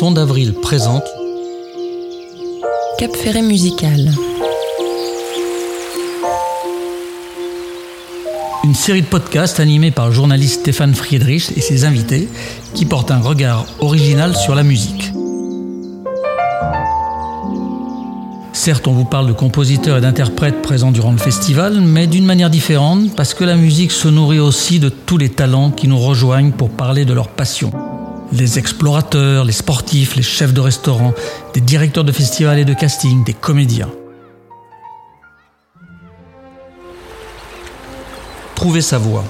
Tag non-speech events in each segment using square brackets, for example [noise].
Son d'avril présente Cap Ferré musical. Une série de podcasts animés par le journaliste Stéphane Friedrich et ses invités qui portent un regard original sur la musique. Certes, on vous parle de compositeurs et d'interprètes présents durant le festival, mais d'une manière différente parce que la musique se nourrit aussi de tous les talents qui nous rejoignent pour parler de leur passion. Les explorateurs, les sportifs, les chefs de restaurant, des directeurs de festivals et de casting, des comédiens. Trouver sa voix.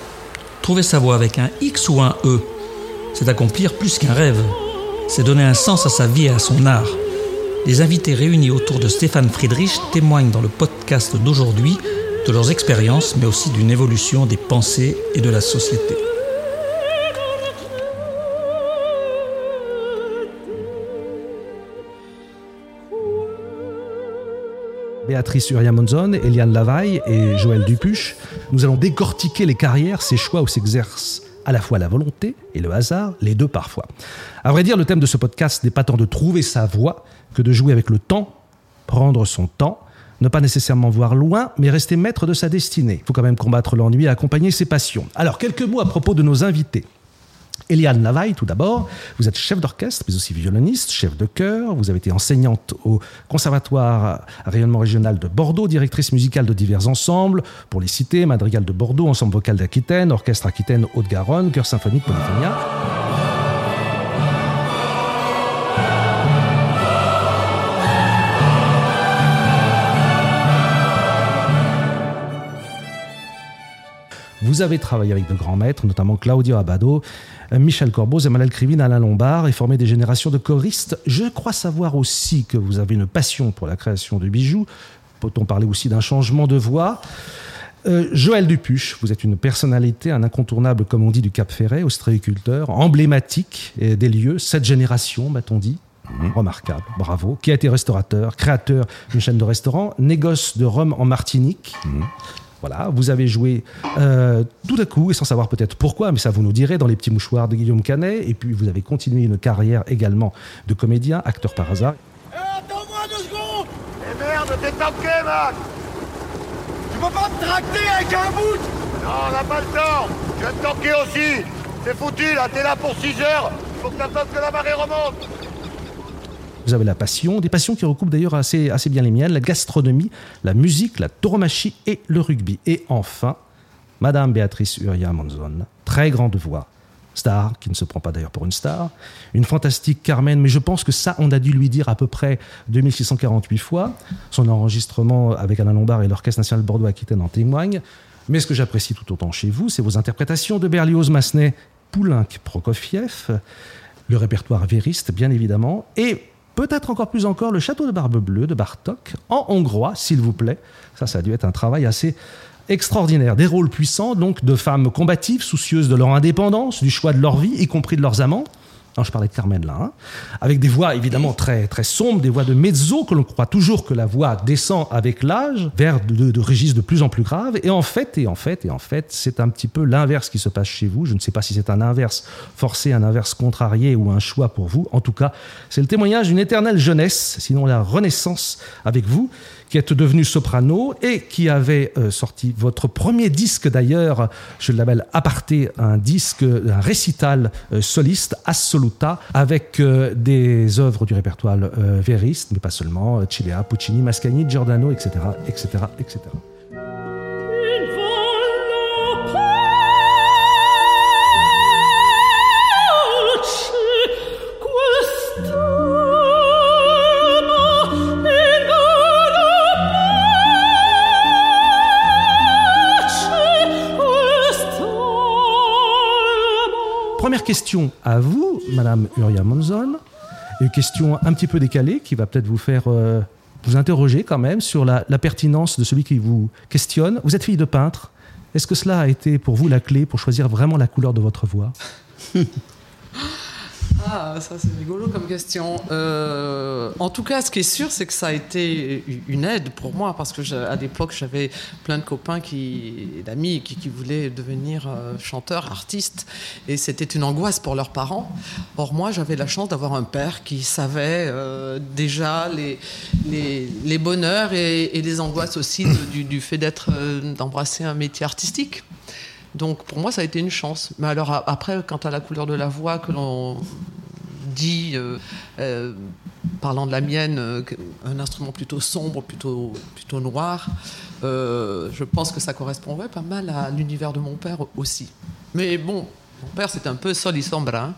Trouver sa voix avec un X ou un E, c'est accomplir plus qu'un rêve. C'est donner un sens à sa vie et à son art. Les invités réunis autour de Stéphane Friedrich témoignent dans le podcast d'aujourd'hui de leurs expériences, mais aussi d'une évolution des pensées et de la société. Béatrice Uriamonzon, Eliane Lavaille et Joël Dupuche, nous allons décortiquer les carrières, ces choix où s'exerce à la fois la volonté et le hasard, les deux parfois. À vrai dire, le thème de ce podcast n'est pas tant de trouver sa voix que de jouer avec le temps, prendre son temps, ne pas nécessairement voir loin, mais rester maître de sa destinée. Il faut quand même combattre l'ennui et accompagner ses passions. Alors, quelques mots à propos de nos invités. Eliane Lavaille, tout d'abord, vous êtes chef d'orchestre, mais aussi violoniste, chef de chœur. Vous avez été enseignante au Conservatoire rayonnement régional de Bordeaux, directrice musicale de divers ensembles, pour les citer, Madrigal de Bordeaux, Ensemble vocal d'Aquitaine, Orchestre Aquitaine Haute-Garonne, Chœur symphonique Polyphonia. Vous avez travaillé avec de grands maîtres, notamment Claudio Abbado, Michel Corbeau, Emmanuel Krivine, Alain Lombard, et formé des générations de choristes. Je crois savoir aussi que vous avez une passion pour la création de bijoux. Peut-on parler aussi d'un changement de voix? Euh, Joël Dupuche, vous êtes une personnalité, un incontournable, comme on dit, du Cap Ferret, ostréiculteur, emblématique des lieux, cette génération, m'a-t-on dit? Remarquable, bravo. Qui a été restaurateur, créateur d'une chaîne de restaurants, négoce de Rome en Martinique. Voilà, vous avez joué euh, tout à coup, et sans savoir peut-être pourquoi, mais ça vous nous direz, dans Les Petits Mouchoirs de Guillaume Canet, et puis vous avez continué une carrière également de comédien, acteur par hasard. Eh, attends-moi deux secondes. Eh merde, t'es tanké, Max. Tu peux pas me tracter avec un bout Non, on n'a pas le temps. Je vais te tanker aussi. C'est foutu, là, t'es là pour 6 heures. Faut que t'attendes que la marée remonte Vous avez la passion, des passions qui recoupent d'ailleurs assez, assez bien les miennes, la gastronomie, la musique, la tauromachie et le rugby. Et enfin, Madame Béatrice Uria Monzon, très grande voix, star, qui ne se prend pas d'ailleurs pour une star, une fantastique Carmen, mais je pense que ça, on a dû lui dire à peu près 2648 fois. Son enregistrement avec Alain Lombard et l'Orchestre National de Bordeaux-Aquitaine en témoigne. Mais ce que j'apprécie tout autant chez vous, c'est vos interprétations de Berlioz, Massenet, Poulenc, Prokofiev, le répertoire vériste, bien évidemment, et peut-être encore plus encore le château de Barbe Bleue de Bartok, en hongrois, s'il vous plaît. Ça, ça a dû être un travail assez extraordinaire. Des rôles puissants, donc, de femmes combatives, soucieuses de leur indépendance, du choix de leur vie, y compris de leurs amants. Non, je parlais de Carmen là, hein. avec des voix évidemment très, très sombres, des voix de mezzo, que l'on croit toujours que la voix descend avec l'âge, vers de, de registres de plus en plus graves. Et en fait, et en fait, et en fait, c'est un petit peu l'inverse qui se passe chez vous. Je ne sais pas si c'est un inverse forcé, un inverse contrarié ou un choix pour vous. En tout cas, c'est le témoignage d'une éternelle jeunesse, sinon la renaissance avec vous, qui êtes devenu soprano et qui avait euh, sorti votre premier disque d'ailleurs, je l'appelle aparté, un disque, un récital euh, soliste, Assoluta, avec euh, des œuvres du répertoire euh, vériste, mais pas seulement, Cilea, Puccini, Mascagni, Giordano, etc., etc., etc. Première question à vous, Madame Uria Monzon. Une question un petit peu décalée qui va peut-être vous faire euh, vous interroger quand même sur la, la pertinence de celui qui vous questionne. Vous êtes fille de peintre. Est-ce que cela a été pour vous la clé pour choisir vraiment la couleur de votre voix? [laughs] Ah, ça c'est rigolo comme question. Euh, en tout cas, ce qui est sûr, c'est que ça a été une aide pour moi parce que à l'époque, j'avais plein de copains qui, d'amis qui, voulaient devenir euh, chanteurs, artistes, et c'était une angoisse pour leurs parents. Or moi, j'avais la chance d'avoir un père qui savait euh, déjà les, les, bonheurs et, les angoisses aussi du, du, fait d'être, d'embrasser un métier artistique. Donc pour moi, ça a été une chance. Mais alors après, quant à la couleur de la voix que l'on dit, euh, euh, parlant de la mienne, euh, un instrument plutôt sombre, plutôt, plutôt noir, je pense que ça correspondrait pas mal à l'univers de mon père aussi. Mais bon, mon père, c'était un peu sol et sombre. Hein.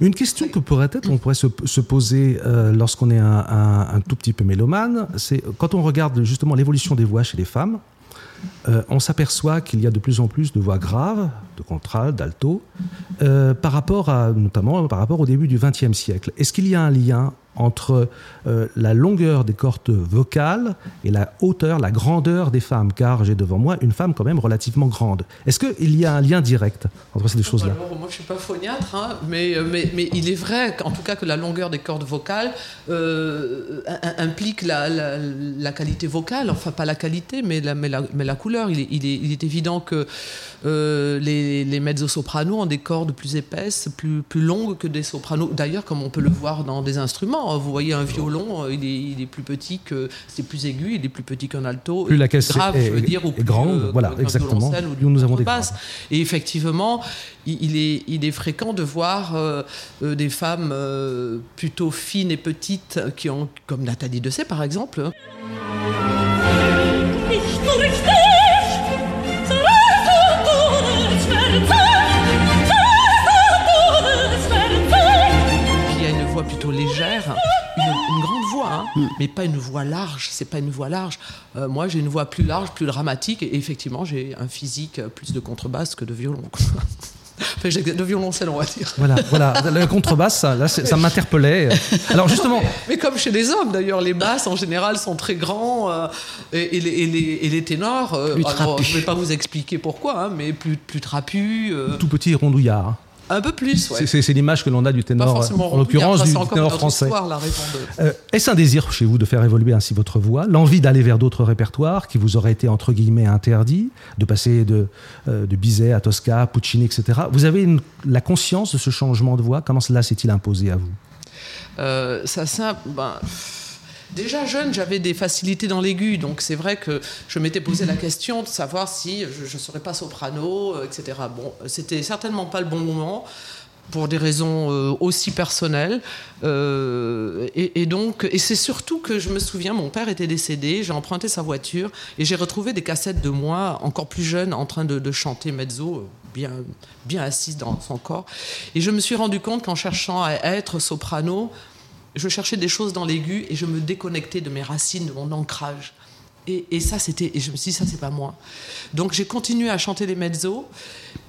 Une question que pourrait-être on pourrait se, poser lorsqu'on est un, tout petit peu mélomane, c'est quand on regarde justement l'évolution des voix chez les femmes, euh, on s'aperçoit qu'il y a de plus en plus de voix graves, de contraltes, d'alto, euh, par rapport à, notamment par rapport au début du XXe siècle. Est-ce qu'il y a un lien entre euh, la longueur des cordes vocales et la hauteur, la grandeur des femmes, car j'ai devant moi une femme quand même relativement grande. Est-ce qu'il y a un lien direct entre ces deux choses-là? Moi, je ne suis pas phoniatre, hein, mais, euh, mais, il est vrai en tout cas que la longueur des cordes vocales euh, implique la, qualité vocale, enfin pas la qualité, mais la, couleur. Il est, évident que les, les mezzo-sopranos ont des cordes plus épaisses, plus, plus longues que des sopranos. D'ailleurs, comme on peut le voir dans des instruments, vous voyez un violon, euh, il est, plus petit que. C'est plus aigu, il est plus petit qu'un alto. Plus la caisse grave, je veux dire, ou plus grande, euh, voilà, exactement. Nous, nous avons des basses. Et effectivement, il, est, il est fréquent de voir euh, des femmes plutôt fines et petites qui ont, comme Nathalie Dessay par exemple. Légère, une, grande voix, hein, mm. mais pas une voix large. C'est pas une voix large. Euh, moi, j'ai une voix plus large, plus dramatique, et effectivement, j'ai un physique plus de contrebasse que de violon. [laughs] Enfin, de violoncelle, on va dire. Voilà, voilà. Le contrebasse, ça, là, ça m'interpellait. Alors justement. [laughs] Mais comme chez les hommes, d'ailleurs, les basses en général sont très grands euh, et, les, et, les, ténors. Euh, je ne vais pas vous expliquer pourquoi, hein, mais plus, plus trapus. Tout petit rondouillard. Un peu plus, ouais. C'est l'image que l'on a du ténor, en l'occurrence du ténor français. Euh, Est-ce un désir chez vous de faire évoluer ainsi votre voix L'envie d'aller vers d'autres répertoires qui vous auraient été entre guillemets interdits De passer de, euh, de Bizet à Tosca, Puccini, etc. Vous avez la conscience de ce changement de voix? Comment cela s'est-il imposé à vous? Euh, Ça, ça ben, Déjà jeune, j'avais des facilités dans l'aigu, donc c'est vrai que je m'étais posé la question de savoir si je ne serais pas soprano, euh, etc. Bon, c'était certainement pas le bon moment pour des raisons euh, aussi personnelles. Euh, et, donc, et c'est surtout que je me souviens, mon père était décédé, j'ai emprunté sa voiture et j'ai retrouvé des cassettes de moi, encore plus jeune, en train de, chanter mezzo, bien, bien assise dans son corps. Et je me suis rendu compte qu'en cherchant à être soprano, je cherchais des choses dans l'aigu et je me déconnectais de mes racines, de mon ancrage. Et, ça, c'était. Et je me suis dit, ça, c'est pas moi. Donc, j'ai continué à chanter les mezzos.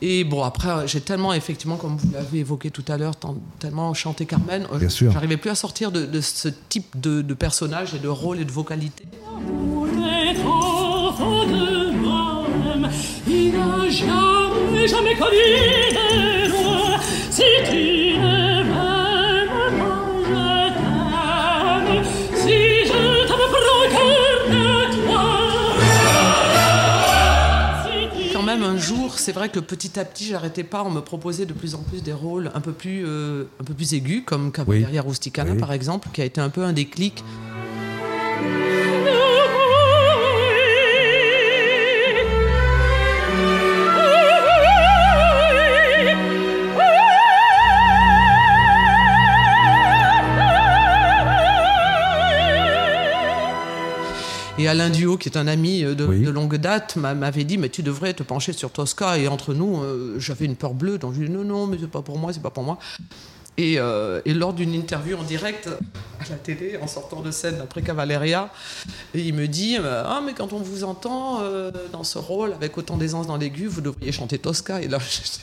Et bon, après, j'ai tellement, effectivement, comme vous l'avez évoqué tout à l'heure, tellement chanté Carmen. Bien sûr. J'arrivais plus à sortir de, ce type de, de, personnage et de rôle et de vocalité. jamais, jamais un jour, c'est vrai que petit à petit, j'arrêtais pas. On me proposait de plus en plus des rôles un peu plus, euh, un peu plus aigus, comme Cavalleria Rusticana, par exemple, qui a été un peu un déclic. Et Alain Duo, qui est un ami euh, de, longue date, m'avait dit Mais tu devrais te pencher sur Tosca. Et entre nous, euh, j'avais une peur bleue. Donc je lui ai dit Non, non, mais c'est pas pour moi, c'est pas pour moi. Euh, et, lors d'une interview en direct à la télé, en sortant de scène après Cavalleria, il me dit Ah, mais quand on vous entend euh, dans ce rôle avec autant d'aisance dans l'aigu, vous devriez chanter Tosca. Et là,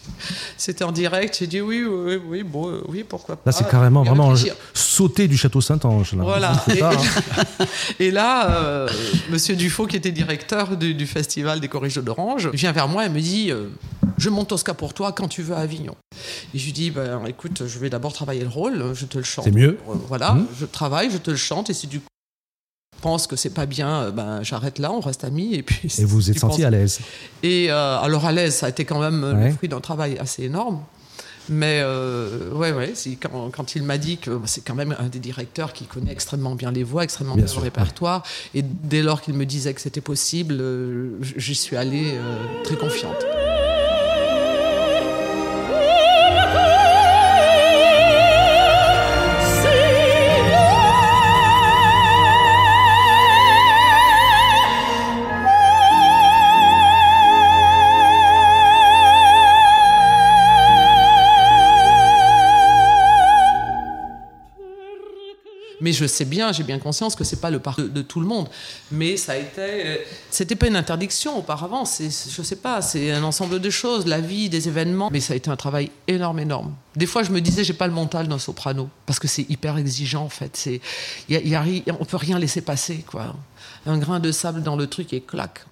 [laughs] c'était en direct. J'ai dit Oui, oui, oui, bon, euh, oui, pourquoi pas. Là, c'est carrément vraiment sauter du château Saint-Ange. Voilà. Hein. [laughs] Et, là, Monsieur Dufaux, qui était directeur du, festival des Corriges d'Orange, vient vers moi et me dit je monte Tosca pour toi quand tu veux à Avignon. Et je lui dis, ben, écoute, je vais d'abord travailler le rôle, je te le chante. C'est mieux. Euh, Voilà, Mhm. je travaille, je te le chante, et si tu penses que c'est pas bien, euh, ben, j'arrête là, on reste amis. Et, puis, Et vous [laughs] êtes senti penses- à l'aise? Et euh, alors à l'aise, ça a été quand même Ouais. le fruit d'un travail assez énorme. Mais euh, ouais, ouais, quand, quand il m'a dit que c'est quand même un des directeurs qui connaît extrêmement bien les voix, extrêmement Bien bien, sûr, le répertoire, et dès lors qu'il me disait que c'était possible, euh, j'y suis allée euh, très confiante. Mais je sais bien, j'ai bien conscience que c'est pas le parcours de, tout le monde. Mais ça a euh, c'était pas une interdiction auparavant. C'est, je sais pas, c'est un ensemble de choses, la vie, des événements. Mais ça a été un travail énorme, énorme. Des fois, je me disais, j'ai pas le mental d'un soprano parce que c'est hyper exigeant en fait. C'est, y a, y a ri- on peut rien laisser passer quoi. Un grain de sable dans le truc et clac.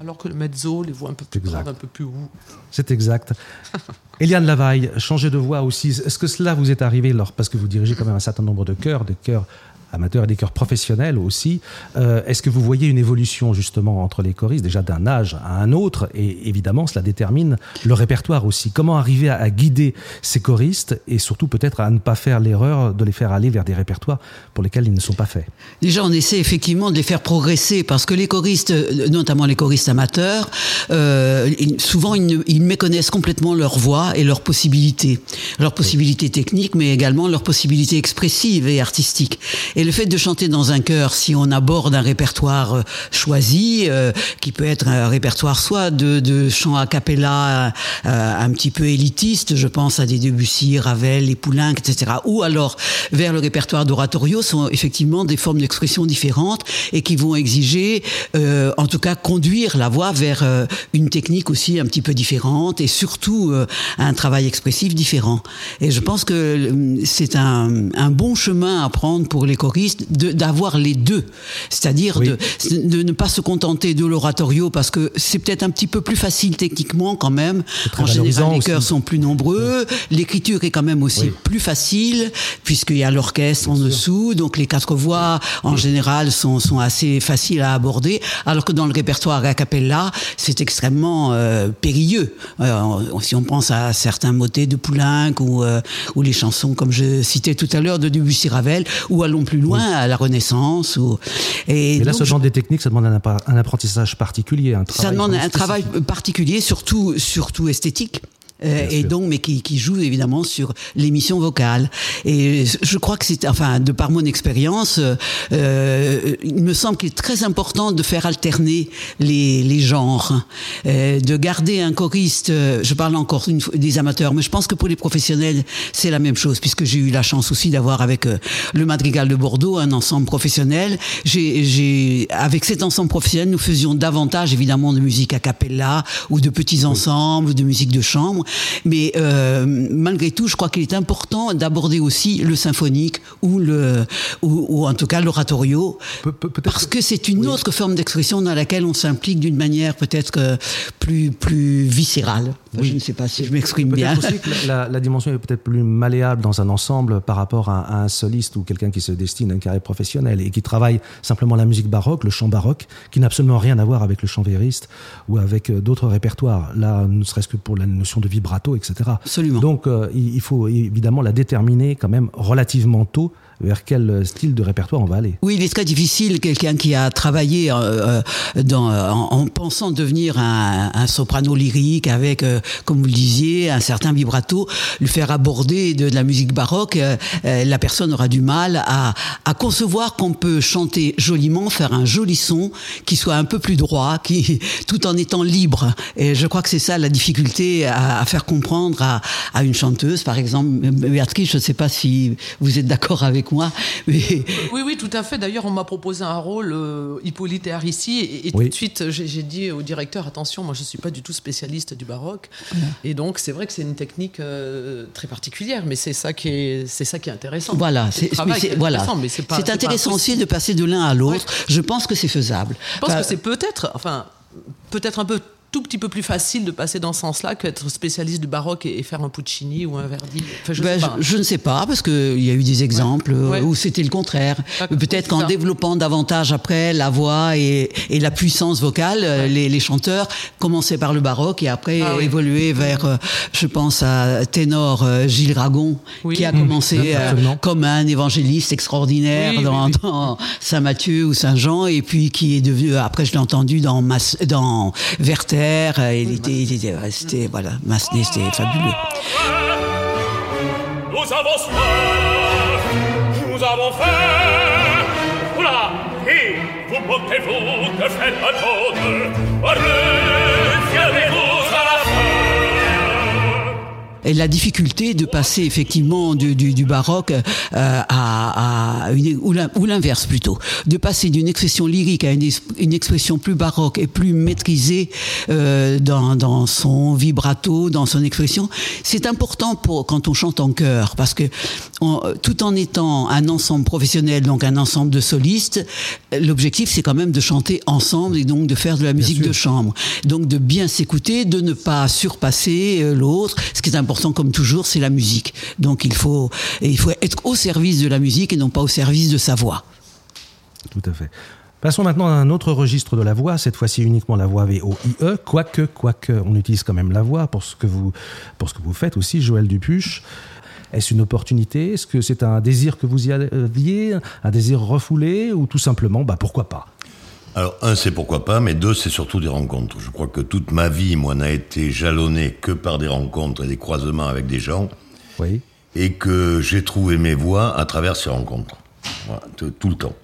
Alors que le mezzo, les voix un peu plus Exact. graves, un peu plus ouh. C'est exact. [laughs] Eliane Lavaille, changer de voix aussi. Est-ce que cela vous est arrivé lors, parce que vous dirigez quand même un certain nombre de chœurs, des chœurs amateurs et des chœurs professionnels aussi. Euh, Est-ce que vous voyez une évolution justement entre les choristes, déjà d'un âge à un autre, et évidemment cela détermine le répertoire aussi. Comment arriver à, à guider ces choristes et surtout peut-être à ne pas faire l'erreur de les faire aller vers des répertoires pour lesquels ils ne sont pas faits? Déjà, on essaie effectivement de les faire progresser parce que les choristes, notamment les choristes amateurs, euh, souvent ils, méconnaissent complètement leur voix et leurs possibilités, leurs possibilités techniques, mais également leurs possibilités expressives et artistiques. Et le fait de chanter dans un chœur, si on aborde un répertoire euh, choisi, euh, qui peut être un répertoire soit de, de chants a cappella euh, un petit peu élitiste, je pense à des Debussy, Ravel, les Poulenc, etc., ou alors vers le répertoire d'oratorio, sont effectivement des formes d'expression différentes et qui vont exiger, euh, en tout cas, conduire la voix vers euh, une technique aussi un petit peu différente et surtout euh, un travail expressif différent. Et je pense que euh, c'est un, un bon chemin à prendre pour les de- d'avoir les deux, c'est-à-dire Oui. de, de ne pas se contenter de l'oratorio parce que c'est peut-être un petit peu plus facile techniquement quand même. En général, les aussi. chœurs sont plus nombreux, l'écriture est quand même aussi Oui. plus facile puisqu'il y a l'orchestre en dessous, donc les quatre voix en général sont, sont assez faciles à aborder, alors que dans le répertoire a cappella, c'est extrêmement euh, périlleux. Euh, si on pense à certains motets de Poulenc ou, euh, ou les chansons comme je citais tout à l'heure de Debussy Ravel, ou allons plus loin à la Renaissance. Ou, et Et là, donc, ce genre de technique, ça demande un, un apprentissage particulier. Un ça travail demande vraiment un travail particulier, surtout, surtout esthétique. Euh, et sûr. donc, mais qui, qui joue évidemment sur l'émission vocale. Et je crois que c'est, enfin, de par mon expérience, euh, euh, il me semble qu'il est très important de faire alterner les, les genres, Euh, de garder un choriste. euh, Je parle encore une fois des amateurs, mais je pense que pour les professionnels, c'est la même chose, puisque j'ai eu la chance aussi d'avoir avec euh, le Madrigal de Bordeaux un ensemble professionnel. J'ai, j'ai, avec cet ensemble professionnel, nous faisions davantage évidemment de musique a cappella ou de petits ensembles ou de musique de chambre. Mais euh, malgré tout, je crois qu'il est important d'aborder aussi le symphonique ou le ou, ou en tout cas l'oratorio Pe- parce que c'est une autre forme d'expression dans laquelle on s'implique d'une manière peut-être euh, plus plus viscérale. Je ne sais pas si je m'exprime bien. Peut-être aussi que [laughs] la, dimension est peut-être plus malléable dans un ensemble par rapport à, à un soliste ou quelqu'un qui se destine à une carrière professionnelle et qui travaille simplement la musique baroque, le chant baroque, qui n'a absolument rien à voir avec le chant vériste ou avec euh, d'autres répertoires. Là, ne serait-ce que pour la notion de vibrato, etc. Absolument. Donc, euh, il faut évidemment la déterminer quand même relativement tôt vers quel euh, style de répertoire on va aller? Oui, il est très difficile, quelqu'un qui a travaillé euh, euh, dans, en, en pensant devenir un, un soprano lyrique avec, euh, comme vous le disiez, un certain vibrato, lui faire aborder de, la musique baroque, euh, euh, la personne aura du mal à, à concevoir qu'on peut chanter joliment, faire un joli son qui soit un peu plus droit, qui, tout en étant libre. Et je crois que c'est ça la difficulté à, à faire comprendre à, à une chanteuse, par exemple, Béatrice, je ne sais pas si vous êtes d'accord avec moi, [laughs] mais Oui, oui, tout à fait. D'ailleurs, on m'a proposé un rôle, euh, Hippolyte et et, et Oui. tout de suite, j'ai dit au directeur, attention, moi je ne suis pas du tout spécialiste du baroque. Et donc, c'est vrai que c'est une technique euh, très particulière, mais c'est ça qui est, c'est ça qui est intéressant. Voilà, c'est voilà. c'est intéressant aussi de passer de l'un à l'autre. Je pense que c'est faisable. Je pense Enfin, que c'est peut-être, enfin, peut-être un peu tout petit peu plus facile de passer dans ce sens-là qu'être spécialiste du baroque et, faire un Puccini ou un Verdi. je, ben, je, ne sais pas, parce qu'il y a eu des exemples où c'était le contraire. Peut-être qu'en développant davantage après la voix et, et la puissance vocale, les, les, chanteurs commençaient par le baroque et après ah évoluaient vers, je pense à ténor Gilles Ragon, qui a commencé comme un évangéliste extraordinaire dans, dans Saint-Matthieu ou Saint-Jean et puis qui est devenu, après je l'ai entendu dans, Mas, dans Werther, il était, il était resté, voilà, Massenet, c'était fabuleux. Nous avons soif, nous avons faim, voilà, et vous portez-vous que faites à d'autres, reviendrez-vous à la et la difficulté de passer effectivement du, du, du baroque euh, à, à une, ou l'inverse plutôt, de passer d'une expression lyrique à une, une, expression plus baroque et plus maîtrisée euh, dans, dans, son vibrato, dans son expression, c'est important pour quand on chante en chœur, parce que tout en étant un ensemble professionnel, donc un ensemble de solistes, l'objectif c'est quand même de chanter ensemble et donc de faire de la musique de chambre, donc de bien s'écouter, de ne pas surpasser euh, l'autre, ce qui est important comme toujours, c'est la musique. Donc il faut, être au service de la musique et non pas au service de sa voix. Tout à fait. Passons maintenant à un autre registre de la voix, cette fois-ci uniquement la voix V-O-I-E, quoique, quoique on utilise quand même la voix pour ce que vous, pour ce que vous faites aussi, Joël Dupuche. Est-ce une opportunité? Est-ce que c'est un désir que vous y aviez Un désir refoulé Ou tout simplement, bah pourquoi pas? Alors, un, c'est pourquoi pas, mais deux, c'est surtout des rencontres. Je crois que toute ma vie, moi, n'a été jalonnée que par des rencontres et des croisements avec des gens. Oui. Et que j'ai trouvé mes voies à travers ces rencontres. Voilà, tout le temps.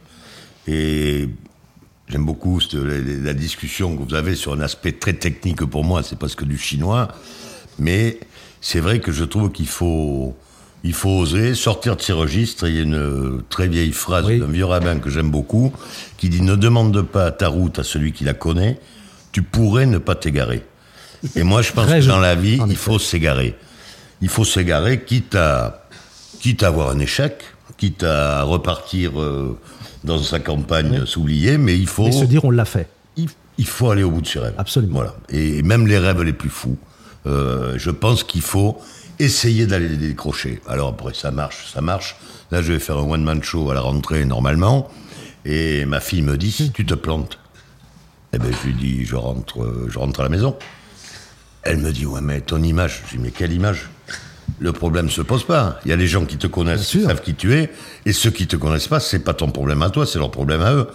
Et j'aime beaucoup la, discussion que vous avez sur un aspect très technique pour moi, c'est parce que du chinois. Mais c'est vrai que je trouve qu'il faut il faut oser sortir de ces registres. Il y a une très vieille phrase d'un vieux rabbin que j'aime beaucoup qui dit Ne demande pas ta route à celui qui la connaît, tu pourrais ne pas t'égarer. Et moi, je pense que dans la vie, il faut s'égarer. Il faut s'égarer, quitte à, quitte à avoir un échec, quitte à repartir euh, dans sa campagne s'oublier, mais il faut. Et se dire on l'a fait. Il, faut aller au bout de ses rêves. Absolument. Voilà. Et même les rêves les plus fous. Euh, je pense qu'il faut essayer d'aller les décrocher. Alors après, ça marche, ça marche. Là, je vais faire un one-man show à la rentrée normalement. Et ma fille me dit, si tu te plantes, eh ben, je lui dis, je rentre, euh, je rentre à la maison. Elle me dit, ouais, mais ton image. Je dis, mais quelle image? Le problème se pose pas. Il y a les gens qui te connaissent, qui savent qui tu es. Et ceux qui te connaissent pas, c'est pas ton problème à toi, c'est leur problème à eux.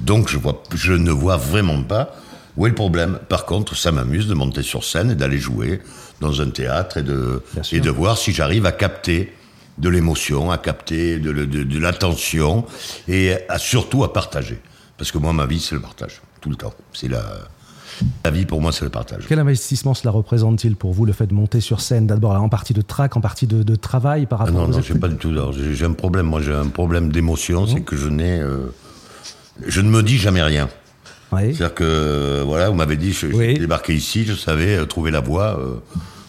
Donc, je, vois, je ne vois vraiment pas où est le problème. Par contre, ça m'amuse de monter sur scène et d'aller jouer dans un théâtre et de, et de voir si j'arrive à capter de l'émotion, à capter de, de, l'attention et à, surtout à partager. Parce que moi, ma vie, c'est le partage, tout le temps. C'est la, la vie, pour moi, c'est le partage. Quel investissement cela représente-t-il pour vous, le fait de monter sur scène D'abord, en partie de trac, en partie de, travail par rapport ah Non, non, j'ai pas du tout. J'ai un problème. Moi, j'ai un problème d'émotion. C'est que je n'ai. Euh, je ne me dis jamais rien. C'est-à-dire que, voilà, vous m'avez dit, j'ai débarqué ici, je savais euh, trouver la voie. Euh,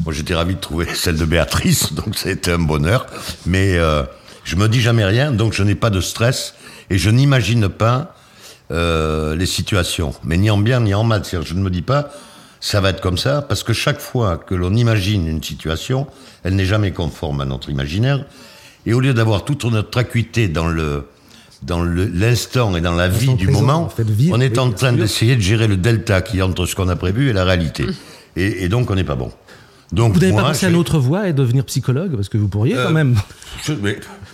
moi, j'étais ravi de trouver [laughs] celle de Béatrice, donc c'était un bonheur. Mais euh, je me dis jamais rien, donc je n'ai pas de stress et je n'imagine pas euh, les situations, mais ni en bien ni en mal. Je ne me dis pas ça va être comme ça, parce que chaque fois que l'on imagine une situation, elle n'est jamais conforme à notre imaginaire. Et au lieu d'avoir toute notre acuité dans le dans l'instant et dans la vie du moment, on est en train d'essayer de gérer le delta qui est entre ce qu'on a prévu et la réalité. Et, et donc on n'est pas bon. Donc, vous n'avez pas pensé à une autre voie et devenir psychologue Parce que vous pourriez quand euh, même.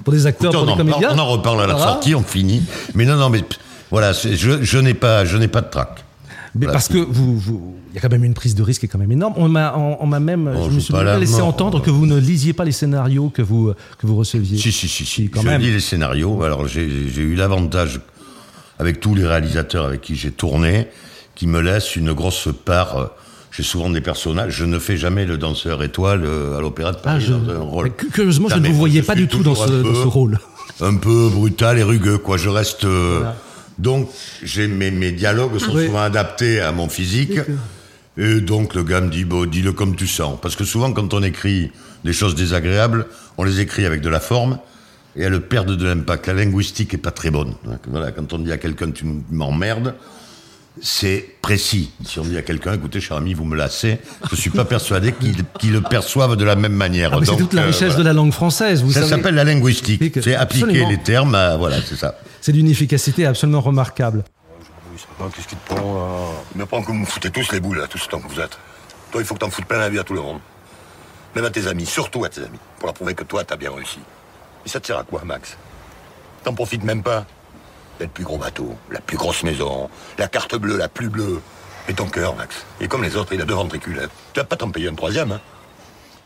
pour des acteurs, pour des comédiens. on en reparle à la sortie, on finit. Mais non, non, mais voilà, je, je n'ai pas, je pas de trac. Mais parce que vous, il y a quand même une prise de risque qui est quand même énorme. On m'a, on, m'a même, oh, je me suis laissé entendre que vous ne lisiez pas les scénarios que vous, que vous receviez. Si, si, si, si. Quand je lis les scénarios. Alors j'ai, eu l'avantage avec tous les réalisateurs avec qui j'ai tourné, qui me laissent une grosse part euh, j'ai souvent des personnages. Je ne fais jamais le danseur étoile euh, à l'Opéra de Paris ah, dans un rôle. curieusement, je ne vous voyais pas du tout dans ce, rôle. Un peu brutal et rugueux, quoi. Je reste. Euh, donc, j'ai mes, mes, dialogues sont souvent adaptés à mon physique. Et donc, le gars me dit, bon, dis-le comme tu sens. Parce que souvent, quand on écrit des choses désagréables, on les écrit avec de la forme et elles perdent de l'impact. La linguistique est pas très bonne. Voilà, quand on dit à quelqu'un, tu m'emmerdes, c'est précis. Si on dit à quelqu'un, écoutez, cher ami, vous me lassez, je suis pas persuadé qu'il le perçoive de la même manière. Ah, c'est toute la richesse de la langue française. Vous ça s'appelle la linguistique. C'est appliquer les termes, voilà, c'est ça. C'est d'une efficacité absolument remarquable. Qu'est-ce qui te prend là Il me prend que vous me foutez tous les boules, là, tout ce temps que vous êtes. Toi, il faut que t'en foutes plein la vie à tout le monde. Même à tes amis, surtout à tes amis, pour leur prouver que toi, t'as bien réussi. Et ça te sert à quoi, Max? T'en profites même pas le plus gros bateau, la plus grosse maison, la carte bleue la plus bleue. Et ton cœur, Max. Et comme les autres, il a deux ventricules. Tu vas pas t'en payer un troisième, hein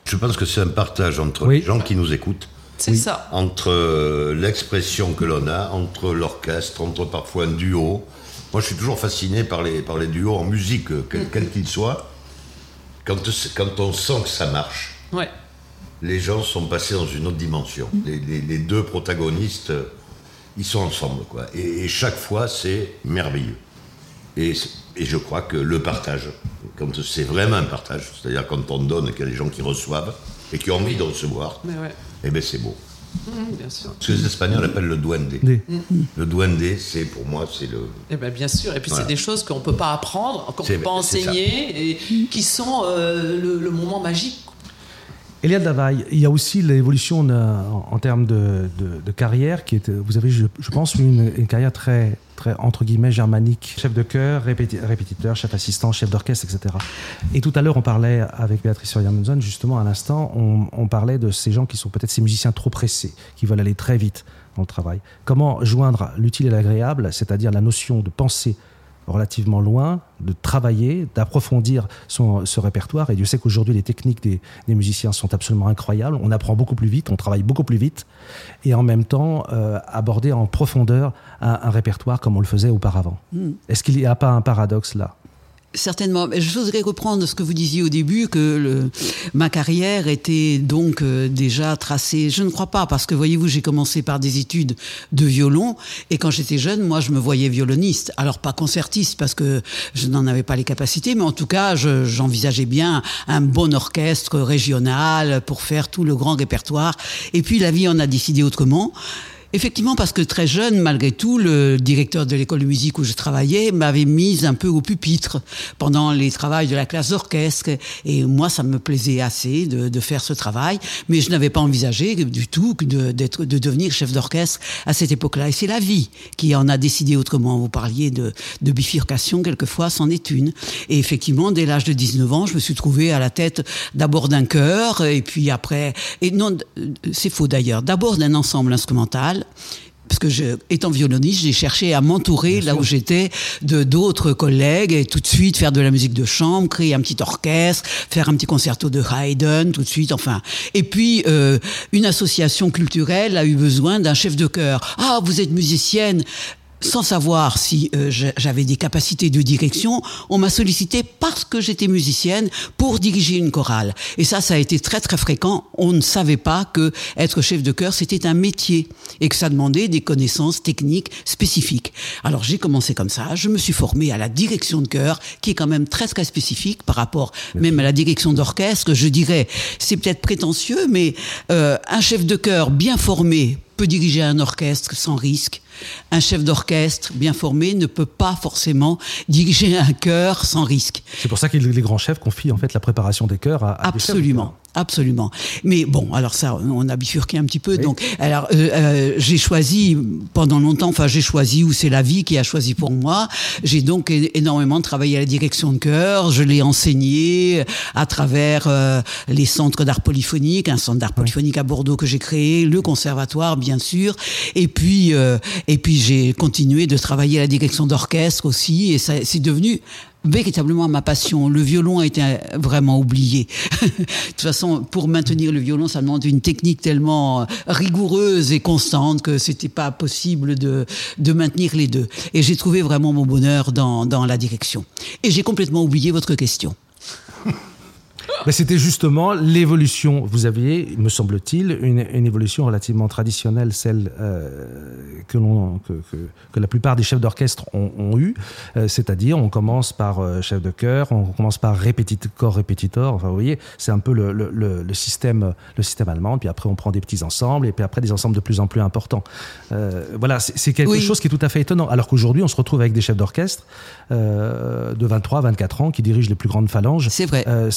Je pense que c'est un partage entre les gens qui nous écoutent. C'est ça. Entre euh, l'expression que l'on a, entre l'orchestre, entre parfois un duo. Moi, je suis toujours fasciné par les, par les duos en musique, euh, quel qu'ils soient. Quand, quand on sent que ça marche, ouais. les gens sont passés dans une autre dimension. Les, les deux protagonistes ils sont ensemble, quoi. Et, chaque fois, c'est merveilleux. Et, et, je crois que le partage, quand c'est vraiment un partage, c'est-à-dire quand on donne qu'il y a des gens qui reçoivent et qui ont envie de recevoir, ouais. eh bien c'est beau. Mmh, bien sûr. Ce que les Espagnols appellent le duende. Mmh. Le duende, c'est pour moi, c'est le. Eh ben, bien sûr. Et puis c'est des choses qu'on ne peut pas apprendre, qu'on ne peut pas enseigner, et qui sont euh, le, le, moment magique Elia Davaille, il y a aussi l'évolution en, termes de, carrière qui est, vous avez, je, pense, une, carrière très, entre guillemets germanique, chef de chœur, répétiteur, chef assistant, chef d'orchestre, etc. Et tout à l'heure, on parlait avec Béatrice Suryamunson, justement à l'instant, on, on, parlait de ces gens qui sont peut-être ces musiciens trop pressés, qui veulent aller très vite dans le travail. Comment joindre l'utile et l'agréable, c'est-à-dire la notion de penser relativement loin, de travailler, d'approfondir ce répertoire. Et Dieu sait qu'aujourd'hui, les techniques des, musiciens sont absolument incroyables. On apprend beaucoup plus vite, on travaille beaucoup plus vite, et en même temps, euh, aborder en profondeur un, répertoire comme on le faisait auparavant. Hmm. Est-ce qu'il n'y a pas un paradoxe là? Certainement. Je voudrais reprendre ce que vous disiez au début, que le, ma carrière était donc euh, déjà tracée. Je ne crois pas, parce que voyez-vous, j'ai commencé par des études de violon, et quand j'étais jeune, moi, je me voyais violoniste. Alors pas concertiste, parce que je n'en avais pas les capacités, mais en tout cas, j'envisageais bien un bon orchestre régional pour faire tout le grand répertoire. Et puis la vie en a décidé autrement. Effectivement, parce que très jeune, malgré tout, le directeur de l'école de musique où je travaillais m'avait mise un peu au pupitre pendant les travaux de la classe d'orchestre. Et moi, ça me plaisait assez de, de faire ce travail, mais je n'avais pas envisagé du tout de, de devenir chef d'orchestre à cette époque-là. Et c'est la vie qui en a décidé autrement. Vous parliez de, de bifurcation, quelquefois, c'en est une. Et effectivement, dès l'âge de 19 ans, je me suis trouvé à la tête d'abord d'un chœur, et puis après, et non, c'est faux d'ailleurs, d'abord d'un ensemble instrumental, parce que je, étant violoniste, j'ai cherché à m'entourer là où j'étais de d'autres collègues et tout de suite faire de la musique de chambre, créer un petit orchestre, faire un petit concerto de Haydn tout de suite, enfin. Et puis euh, une association culturelle a eu besoin d'un chef de chœur. Ah, vous êtes musicienne sans savoir si euh, j'avais des capacités de direction, on m'a sollicité parce que j'étais musicienne pour diriger une chorale. Et ça, ça a été très très fréquent. On ne savait pas que être chef de chœur, c'était un métier et que ça demandait des connaissances techniques spécifiques. Alors j'ai commencé comme ça. Je me suis formé à la direction de chœur, qui est quand même très très spécifique par rapport même à la direction d'orchestre. Je dirais, c'est peut-être prétentieux, mais euh, un chef de chœur bien formé peut diriger un orchestre sans risque. Un chef d'orchestre bien formé ne peut pas forcément diriger un chœur sans risque. C'est pour ça que les grands chefs confient en fait la préparation des chœurs à, Absolument. Absolument. Mais bon, alors ça, on a bifurqué un petit peu. Donc, alors, euh, euh, j'ai choisi pendant longtemps. Enfin, j'ai choisi ou c'est la vie qui a choisi pour moi. J'ai donc énormément travaillé à la direction de chœur. Je l'ai enseigné à travers euh, les centres d'art polyphonique, un centre d'art polyphonique à Bordeaux que j'ai créé, le conservatoire, bien sûr. Et puis, et puis j'ai continué de travailler à la direction d'orchestre aussi. Et ça, c'est devenu véritablement ma passion. Le violon a été vraiment oublié. [laughs] de toute façon, pour maintenir le violon, ça demande une technique tellement rigoureuse et constante que c'était pas possible de, de maintenir les deux. Et j'ai trouvé vraiment mon bonheur dans, dans la direction. Et j'ai complètement oublié votre question. [laughs] Ben, C'était justement l'évolution. Vous aviez, me semble-t-il, une, une évolution relativement traditionnelle, celle euh, que, l'on, que, que, que la plupart des chefs d'orchestre ont, ont eu. Euh, c'est-à-dire, on commence par euh, chef de chœur, on commence par répétit, corps répétiteur. Enfin, vous voyez, c'est un peu le, le, le, le système, le système allemand. Puis après, on prend des petits ensembles, et puis après, des ensembles de plus en plus importants. Euh, voilà, c'est, c'est quelque Oui. chose qui est tout à fait étonnant. Alors qu'aujourd'hui, on se retrouve avec des chefs d'orchestre euh, de 23, 24 ans qui dirigent les plus grandes phalanges. C'est vrai. euh,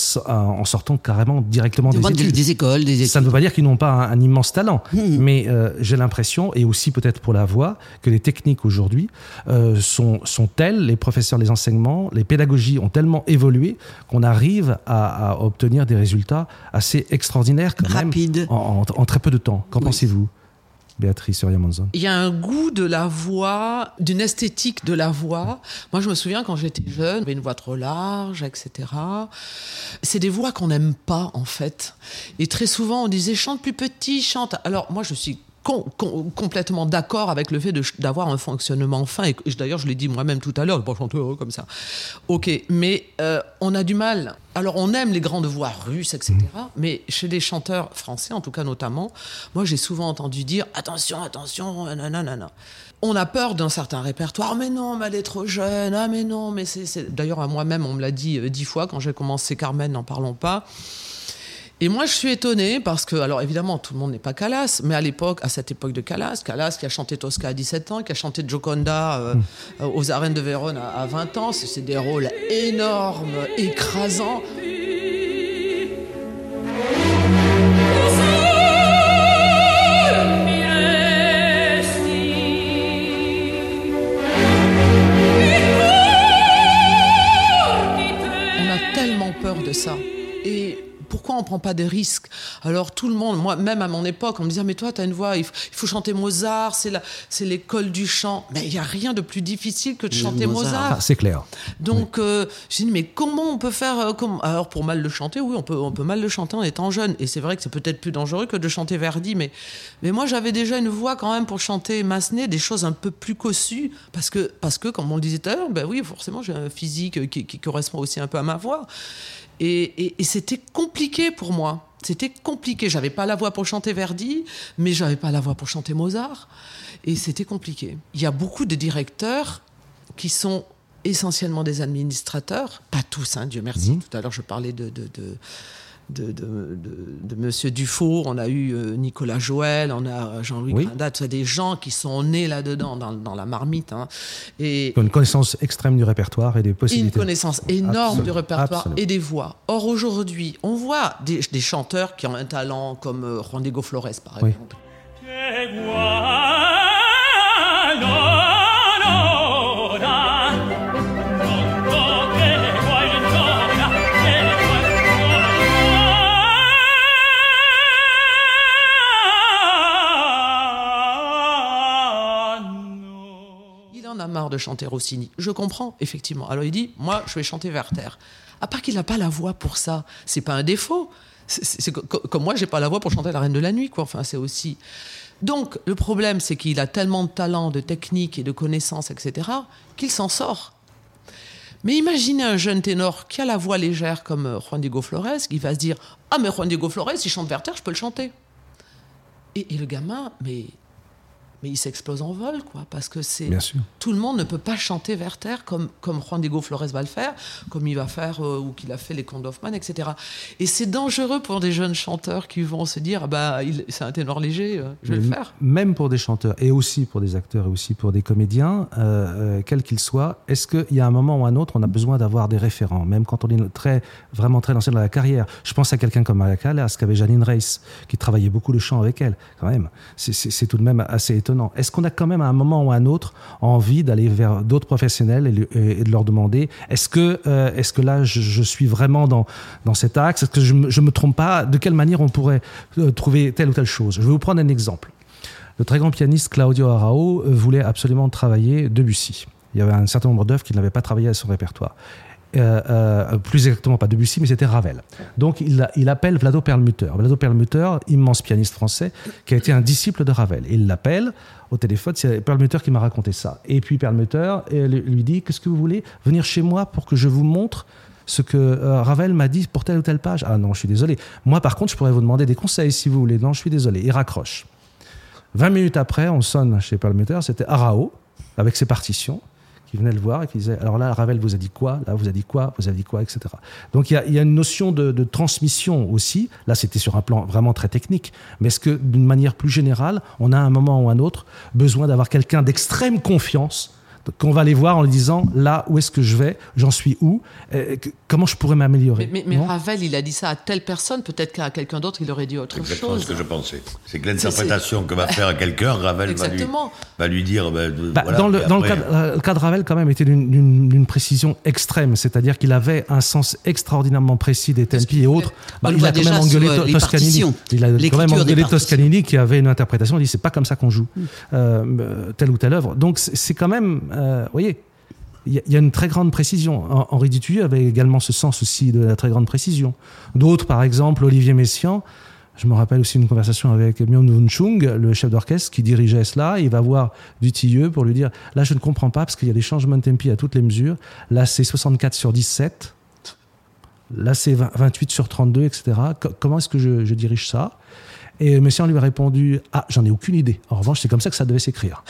en sortant carrément directement des Des, études. des écoles, des études. Ça ne veut pas dire qu'ils n'ont pas un, un immense talent, Hmm. mais euh, j'ai l'impression, et aussi peut-être pour la voix, que les techniques aujourd'hui euh, sont, sont telles, les professeurs, les enseignements, les pédagogies ont tellement évolué qu'on arrive à, à obtenir des résultats assez extraordinaires quand même en, en- en très peu de temps. Qu'en Oui. pensez-vous, Béatrice Uriamonzon Il y a un goût de la voix, d'une esthétique de la voix. Moi, je me souviens quand j'étais jeune, j'avais une voix trop large, etc. C'est des voix qu'on n'aime pas, en fait. Et très souvent, on disait chante plus petit, chante. Alors, moi, je suis com- com- complètement d'accord avec le fait d'avoir un fonctionnement fin. Et, d'ailleurs, je l'ai dit moi-même tout à l'heure, pas chanter euh, comme ça. Ok, mais euh, on a du mal. Alors, on aime les grandes voix russes, etc. Mais chez les chanteurs français, en tout cas notamment, moi, j'ai souvent entendu dire attention, attention, nanana. On a peur d'un certain répertoire. Mais non, mais elle est trop jeune. Ah, mais non, mais c'est. c'est- D'ailleurs, à moi-même, on me l'a dit euh, dix fois quand j'ai commencé Carmen, n'en parlons pas. Et moi, je suis étonnée parce que, alors évidemment, tout le monde n'est pas Calas, mais à l'époque, à cette époque de Calas, Calas qui a chanté Tosca à 17 ans, qui a chanté Gioconda euh, euh, aux arènes de Vérone à, à 20 ans, c'est c'est des rôles énormes, écrasants. On a tellement peur de ça. Et pourquoi on prend pas des risques? Alors tout le monde, moi même à mon époque, on me disait mais toi tu as une voix, il faut, il faut chanter Mozart, c'est la, c'est l'école du chant. Mais il y a rien de plus difficile que de chanter Mozart. Mozart. C'est clair. Donc, euh, j'ai dit, mais comment on peut faire euh, comme... Alors, pour mal le chanter, oui, on peut, on peut mal le chanter en étant jeune. Et c'est vrai que c'est peut-être plus dangereux que de chanter Verdi, mais, mais moi, j'avais déjà une voix quand même pour chanter Massenet, des choses un peu plus cossues, parce que, parce que comme on le disait tout à l'heure, ben oui, forcément, j'ai un physique qui, qui correspond aussi un peu à ma voix. Et, et- et c'était compliqué pour moi. C'était compliqué. J'avais pas la voix pour chanter Verdi, mais j'avais pas la voix pour chanter Mozart. Et c'était compliqué. Il y a beaucoup de directeurs qui sont essentiellement des administrateurs, pas tous, hein, Dieu merci. Mhm. Tout à l'heure, je parlais de, de, de, de, de- de- de Monsieur Dufour, on a eu euh, Nicolas Joël, on a Jean-Louis Oui. Grindat, des gens qui sont nés là-dedans, dans, dans la marmite. hein. Et, Une connaissance extrême du répertoire et des et une possibilités. connaissance énorme Absolument, du répertoire absolument. et des voix. Or, aujourd'hui, on voit des, des chanteurs qui ont un talent comme euh, Juan Diego Flores, par Oui. exemple. Marre de chanter Rossini. Je comprends, effectivement. Alors il dit, moi, je vais chanter Werther. À part qu'il n'a pas la voix pour ça, c'est pas un défaut. C'est- c'est- c'est co- co- comme moi, j'ai pas la voix pour chanter La Reine de la Nuit, quoi. Enfin, c'est aussi. Donc, le problème, c'est qu'il a tellement de talent, de technique et de connaissances, etc., qu'il s'en sort. Mais imaginez un jeune ténor qui a la voix légère comme euh, Juan Diego Flores, qui va se dire Ah, mais Juan Diego Flores, il chante Werther, je peux le chanter. Et, et le gamin, mais, mais il s'explose en vol, quoi, parce que c'est. Tout le monde ne peut pas chanter Werther comme, comme Juan Diego Flores va le faire, comme il va faire euh, ou qu'il a fait les contes d'Hoffmann, etc. Et c'est dangereux pour des jeunes chanteurs qui vont se dire ah bah c'est un ténor léger, euh, je vais le faire. Même pour des chanteurs et aussi pour des acteurs et aussi pour des comédiens, euh, euh, quels qu'ils soient, est-ce qu'il y a un moment ou un autre, on a besoin d'avoir des référents, même quand on est très, vraiment très lancé dans la carrière Je pense à quelqu'un comme Maria Callas, qu'avait Janine Reiss, qui travaillait beaucoup le chant avec elle, quand même. C'est tout de même assez étonnant. Est-ce qu'on a quand même à un moment ou à un autre envie d'aller vers d'autres professionnels et, de leur demander est-ce que, euh, est que là, je, je suis vraiment dans, dans cet axe? Est-ce que je ne me, trompe pas? De quelle manière on pourrait euh, trouver telle ou telle chose? Je vais vous prendre un exemple. Le très grand pianiste Claudio Arao euh, voulait absolument travailler Debussy. Il y avait un certain nombre d'œuvres qu'il n'avait pas travaillé à son répertoire. Euh, euh, plus exactement pas Debussy, mais c'était Ravel. Donc il, appelle Vlado Perlmutter. Vlado Perlmutter, immense pianiste français, qui a été un disciple de Ravel. Il l'appelle au téléphone, c'est Perlmutter qui m'a raconté ça. Et puis Perlmutter euh, lui dit, qu'est-ce que vous voulez Venir chez moi pour que je vous montre ce que Ravel m'a dit pour telle ou telle page? Ah non, je suis désolé. Moi, par contre, je pourrais vous demander des conseils si vous voulez. Non, je suis désolé. Il raccroche. 20 minutes après, on sonne chez Perlmutter, c'était Arao, avec ses partitions, qui venait le voir et qui disait Alors là, Ravel vous a dit quoi? Là, vous a dit quoi? Vous avez dit quoi? Etc. Donc il y a, y a une notion de, de transmission aussi. Là, c'était sur un plan vraiment très technique. Mais est-ce que, d'une manière plus générale, on a à un moment ou un autre besoin d'avoir quelqu'un d'extrême confiance qu'on va aller voir en lui disant là où est-ce que je vais, j'en suis où, euh, que- comment je pourrais m'améliorer. Mais, mais- mais Non Ravel, il a dit ça à telle personne, peut-être qu'à quelqu'un d'autre, il aurait dit autre Exactement chose. ce que je pensais. C'est que l'interprétation que va faire quelqu'un, Ravel va lui, va lui dire. bah, Bah, voilà, dans le, dans cas, de- euh, le cas de Ravel, quand même, était d'une- précision extrême. C'est-à-dire qu'il avait un sens extraordinairement précis des tempi et autres. On le il a quand même engueulé euh, To- les Toscanini. Il a quand même engueulé. Toscanini qui avait une interprétation. Il dit c'est pas comme ça qu'on joue Mm. euh, euh, telle ou telle œuvre. Donc c'est c'est quand même, euh, vous voyez. Il y, a- une très grande précision. Hen- Henri Dutilleux avait également ce sens aussi de la très grande précision. D'autres, par exemple, Olivier Messiaen, je me rappelle aussi une conversation avec Myung Wun Chung, le chef d'orchestre qui dirigeait cela. Il va voir Dutilleux pour lui dire Là, je ne comprends pas parce qu'il y a des changements de tempi à toutes les mesures. Là, c'est 64 sur 17. Là, c'est 20 28 sur 32, etc. Co- comment est-ce que je, je dirige ça? Et Messiaen lui a répondu Ah, j'en ai aucune idée. En revanche, c'est comme ça que ça devait s'écrire.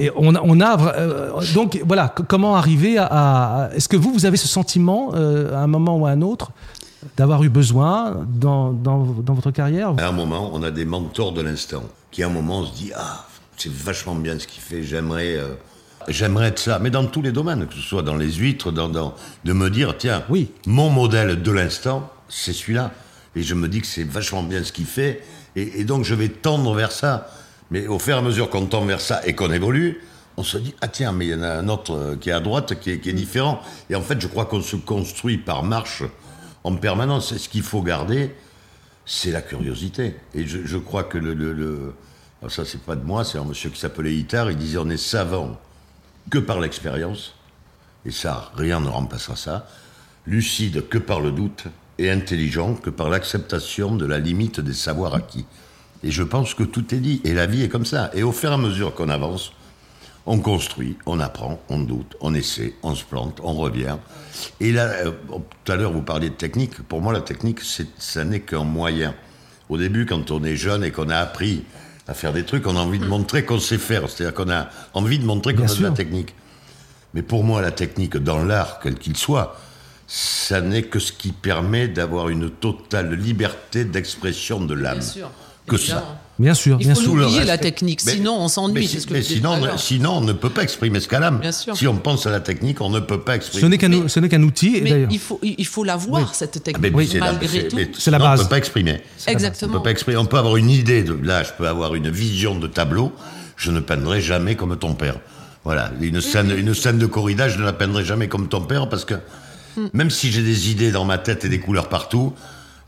Et on a, on a vra- euh, donc voilà, comment arriver à. à- Est-ce que vous, vous avez ce sentiment euh, à un moment ou à un autre d'avoir eu besoin dans, dans, dans votre carrière? À un moment, on a des mentors de l'instant qui, à un moment, on se dit Ah, c'est vachement bien ce qu'il fait, j'aimerais. euh, J'aimerais être ça, mais dans tous les domaines, que ce soit dans les huîtres, dans, dans- de me dire, tiens, Oui. mon modèle de l'instant, c'est celui-là. Et je me dis que c'est vachement bien ce qu'il fait, et, et donc je vais tendre vers ça. Mais au fur et à mesure qu'on tend vers ça et qu'on évolue, on se dit, ah tiens, mais il y en a un autre euh, qui est à droite, qui est, différent. Et en fait, je crois qu'on se construit par marche en permanence. Et ce qu'il faut garder, c'est la curiosité. Et je, crois que le. le, ça, c'est pas de moi, c'est un monsieur qui s'appelait Itard. Il disait on est savant que par l'expérience. Et ça, rien ne remplacera ça. Lucide que par le doute. Et intelligent que par l'acceptation de la limite des savoirs acquis. Et je pense que tout est dit. Et la vie est comme ça. Et au fur et à mesure qu'on avance, on construit, on apprend, on doute, on essaie, on se plante, on revient. Et là, euh, tout à l'heure, vous parliez de technique. Pour moi, la technique, ça n'est qu'un moyen. Au début, quand on est jeune et qu'on a appris à faire des trucs, on a envie de montrer qu'on sait faire. C'est-à-dire qu'on a envie de montrer qu'on a de la technique. Mais pour moi, la technique dans l'art, quel qu'il soit, ça n'est que ce qui permet d'avoir une totale liberté d'expression de l'âme. Bien sûr. Que ça. Bien sûr, Il bien faut sûr. Oublier reste- la technique, Mais- sinon on s'ennuie. Si- sinon, sinon, on ne peut pas exprimer ce qu'elle a. Bien sûr. Si on pense à la technique, on ne peut pas exprimer. Ce n'est qu'un ou- ce n'est qu'un outil, Mais d'ailleurs. il faut, il faut la voir, cette Ah, mais technique, c'est la- malgré c'est- tout. mais C'est la base. On ne peut pas exprimer. On Exactement. peut pas exprimer. On peut avoir une idée de. Là, je peux avoir une vision de tableau. Je ne peindrai jamais comme ton père. Voilà, une scène, une scène de corrida, je ne la peindrai jamais comme ton père parce que Hmm. même si j'ai des idées dans ma tête et des couleurs partout,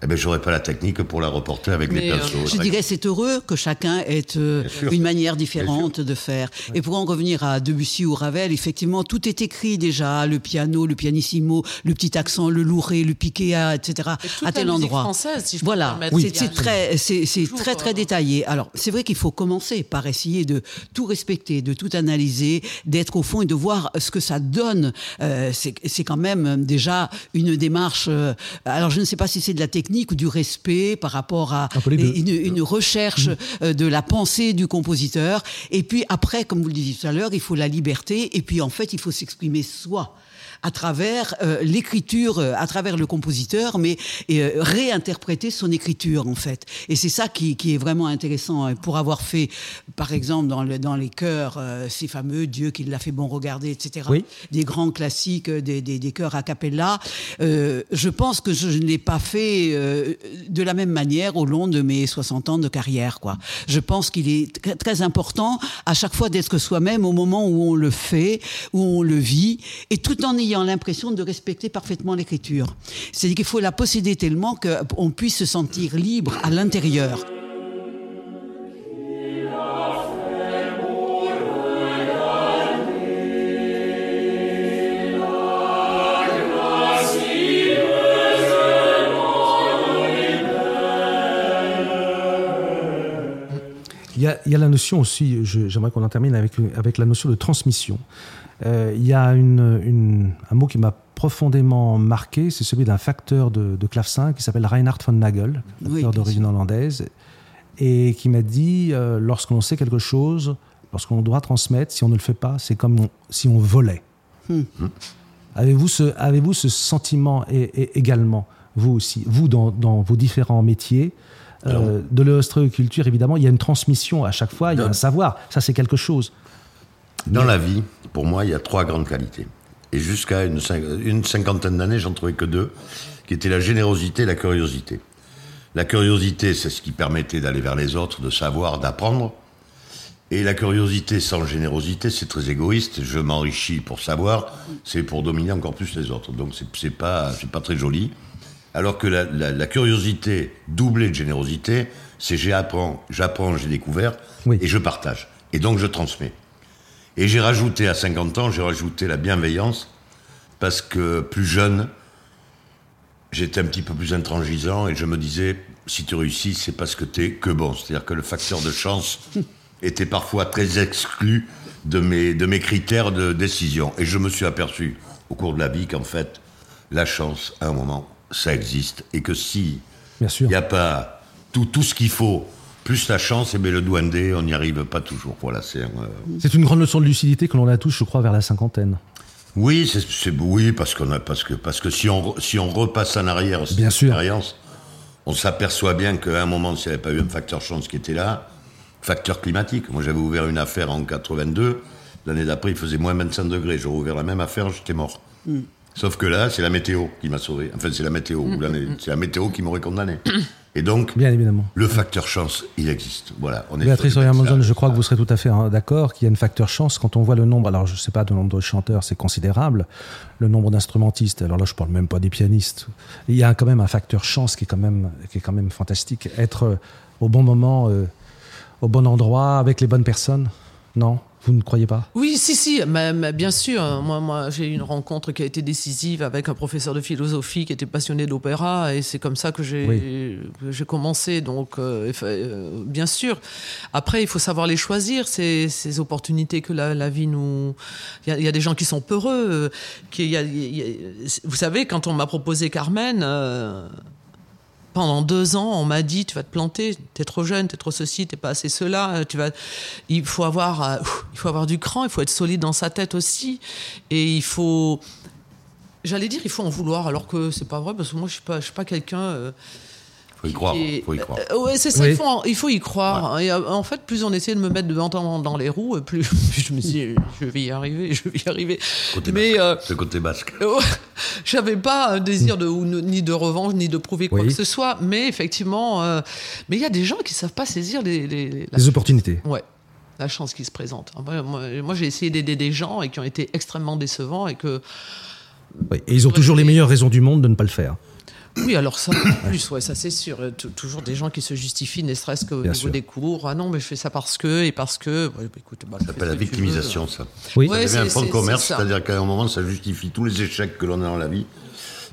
eh ben, j'aurais pas la technique pour la reporter avec Mais, les euh, pinceaux. Je dirais c'est heureux que chacun ait euh, une manière différente de faire. Et pour en revenir à Debussy ou Ravel, effectivement, tout est écrit déjà, le piano, le pianissimo, le petit accent, le louré, le piqué, etc. Et à tel la endroit. française, si je peux me voilà, c'est très, c'est très très euh, détaillé. Alors c'est vrai qu'il faut commencer par essayer de tout respecter, de tout analyser, d'être au fond et de voir ce que ça donne. Euh, c'est c'est quand même déjà une démarche. euh, alors je ne sais pas si c'est de la technique ou du respect par rapport à une, une recherche euh, de la pensée du compositeur. Et puis après, comme vous le disiez tout à l'heure, il faut la liberté. Et puis en fait, il faut s'exprimer soi à travers euh, l'écriture, euh, à travers le compositeur, mais euh, réinterpréter son écriture en fait. Et c'est ça qui, qui est vraiment intéressant euh, pour avoir fait, par exemple, dans, le, dans les chœurs, euh, ces fameux Dieu qui l'a fait bon regarder, etc. Oui. Des grands classiques, des, des, des chœurs a cappella. Euh, je pense que je, ne l'ai pas fait euh, de la même manière au long de mes 60 ans de carrière. Quoi. Je pense qu'il est très important à chaque fois d'être soi-même au moment où on le fait, où on le vit, et tout en ayant l'impression de respecter parfaitement l'écriture. C'est-à-dire qu'il faut la posséder tellement qu'on puisse se sentir libre à l'intérieur. Il y, a, la notion aussi, j'aimerais qu'on en termine avec, avec la notion de transmission. Euh, Il y a une- une- un mot qui m'a profondément marqué, c'est celui d'un facteur de, de clavecin qui s'appelle Reinhard von Nagel, facteur d'origine hollandaise, et qui m'a dit euh, lorsqu'on sait quelque chose, lorsqu'on doit transmettre, si on ne le fait pas, c'est comme on- si on volait. Avez-vous ce, avez ce sentiment et, et également, vous aussi, vous dans, dans vos différents métiers? Euh, de l'ostéoculture, évidemment, il y a une transmission à chaque fois, il y a un savoir, ça c'est quelque chose. Dans la vie, pour moi, il y a trois grandes qualités. Et jusqu'à une, une cinquantaine d'années, j'en trouvais que deux, qui étaient la générosité et la curiosité. La curiosité, c'est ce qui permettait d'aller vers les autres, de savoir, d'apprendre. Et la curiosité sans générosité, c'est très égoïste. Je m'enrichis pour savoir, c'est pour dominer encore plus les autres. Donc c'est pas, pas très joli. Alors que la, la- la curiosité doublée de générosité, c'est j'apprends, j'apprends, j'ai découvert, Oui. et je partage. Et donc je transmets. Et j'ai rajouté à 50 ans, j'ai rajouté la bienveillance, parce que plus jeune, j'étais un petit peu plus intransigeant et je me disais, si tu réussis, c'est parce que t'es que bon. C'est-à-dire que le facteur de chance [laughs] était parfois très exclu de mes, de mes critères de décision. Et je me suis aperçu au cours de la vie qu'en fait, la chance, à un moment, ça existe. Et que si il n'y a pas tout, tout ce qu'il faut, plus la chance, et bien le douandé, on n'y arrive pas toujours. Voilà, c'est... euh, C'est une grande leçon de lucidité que l'on a tous, je crois, vers la cinquantaine. Oui, c'est, c'est- oui, parce qu'on a, parce que, parce que si on, si on repasse en arrière cette Bien sûr. expérience, on s'aperçoit bien qu'à un moment, s'il n'y avait pas eu un facteur chance qui était là, facteur climatique. Moi, j'avais ouvert une affaire en 82. L'année d'après, il faisait moins 25 degrés. J'aurais ouvert la même affaire, j'étais mort. Sauf que là, c'est la météo qui m'a sauvé. Enfin, c'est la météo. ou l'année- [laughs] C'est la météo qui m'aurait condamné. Et donc, Bien évidemment. le facteur chance, il existe. Voilà. On est Béatrice ça. je crois que vous serez tout à fait hein, d'accord qu'il y a une facteur chance quand on voit le nombre, alors je ne sais pas, de nombre de chanteurs, c'est considérable, le nombre d'instrumentistes, alors là je parle même pas des pianistes, il y a quand même un facteur chance qui est quand même, qui est quand même fantastique. Être euh, au bon moment, euh, au bon endroit, avec les bonnes personnes, non? Vous ne croyez pas? Oui, si, si, mais, mais bien sûr. Moi, moi j'ai eu une rencontre qui a été décisive avec un professeur de philosophie qui était passionné d'opéra, et c'est comme ça que j'ai Oui. commencé. Donc, euh, euh, bien sûr. Après, il faut savoir les choisir, ces, ces opportunités que la, la vie nous. Il y, a- il y a des gens qui sont peureux. euh, qui, y a- il y a- vous savez, quand on m'a proposé Carmen. euh, pendant deux ans, on m'a dit tu vas te planter, t'es trop jeune, t'es trop ceci, t'es pas assez cela. euh, Tu vas, il faut avoir, euh, il faut avoir du cran, il faut être solide dans sa tête aussi, et il faut, j'allais dire, il faut en vouloir, alors que c'est pas vrai parce que moi je suis pas, je suis pas quelqu'un. euh, Faut y croire. qui est- Faut y croire. Euh, ouais, c'est ça. Oui. Il, faut, en- il faut y croire. Et, euh, en fait, plus on essayait de me mettre devant dans, dans les roues, [laughs] plus, je me dis je vais y arriver, je vais y arriver. Côté Mais euh, basque. Ce côté basque. [laughs] J'avais pas un désir de ou ne- ni de revanche ni de prouver quoi Oui. que ce soit, mais effectivement, euh, mais il y a des gens qui savent pas saisir les, les- les- la, Les opportunités. ouais, la chance qui se présente. Moi, moi, moi, j'ai essayé d'aider des gens et qui ont été extrêmement décevants et que Oui. Et ils ont toujours les meilleures raisons du monde de ne pas le faire. Oui, alors ça, en [coughs] plus, ouais, ça c'est sûr. Euh, t- Toujours des gens qui se justifient, ne serait-ce qu'au niveau sûr. des cours. Ah non, mais je fais ça parce que et parce que. Ouais, bah, écoute, bah, Ça s'appelle la victimisation, ça. Oui. Ouais, Ça devient un fonds de commerce, c'est-à-dire qu'à un moment, ça justifie tous les échecs que l'on a dans la vie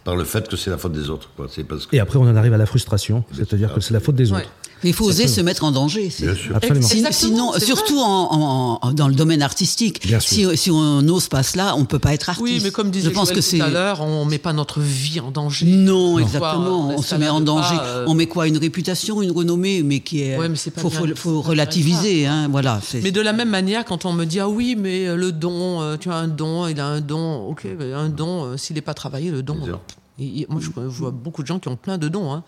par le fait que c'est la faute des autres. quoi. C'est parce que... Et après, on en arrive à la frustration, c'est-à-dire que c'est la faute des Ouais. autres. Mais il faut oser se mettre en danger. Bien sûr. Absolument. Si- Exactement, sinon, surtout en, en- dans le domaine artistique, Bien si, sûr. si on n'ose pas cela, on peut pas être artiste. Oui, mais comme disait je pense Joël que tout c'est à l'heure, on met pas notre vie en danger. non, exactement. on On se met en danger. pas, euh, On met quoi? Une réputation, une renommée, mais qui est. Ouais, mais c'est pas faut, bien, faut, c'est faut pas relativiser, hein. Voilà. Mais de la même manière, quand on me dit ah oui, mais euh, le don, euh, tu as un don, il a un don, ok, mais un don, s'il n'est pas travaillé, le don. Moi, je vois beaucoup de gens qui ont plein de dons, hein.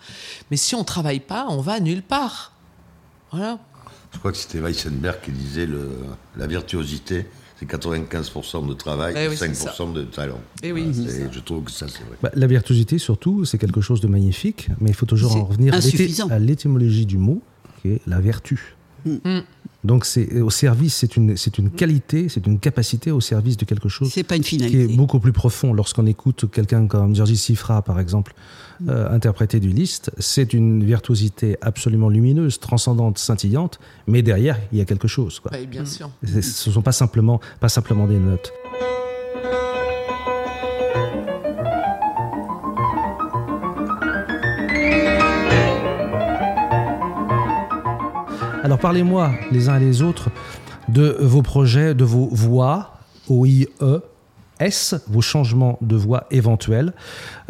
mais si on travaille pas, on va nulle part. Voilà. Je crois que c'était Weissenberg qui disait le, la virtuosité, c'est 95% de travail Eh et oui, c'est 5% de talent. Eh oui, Voilà, je trouve que ça, c'est vrai. Bah, la virtuosité, surtout, c'est quelque chose de magnifique, mais il faut toujours C'est en revenir à l'étymologie du mot, qui est la vertu. Mm. Donc, c'est au service, c'est une, c'est une qualité, c'est une capacité au service de quelque chose C'est pas une qui est finalité. beaucoup plus profond. Lorsqu'on écoute quelqu'un comme Georgi Sifra, par exemple, Mm. euh, interpréter du Liszt, c'est une virtuosité absolument lumineuse, transcendante, scintillante, mais derrière, il y a quelque chose. Quoi. Bah, bien sûr. C'est- Ce ne sont pas simplement, pas simplement des notes. Alors parlez-moi les uns et les autres de vos projets, de vos voix O-I-E. S, vos changements de voix éventuels.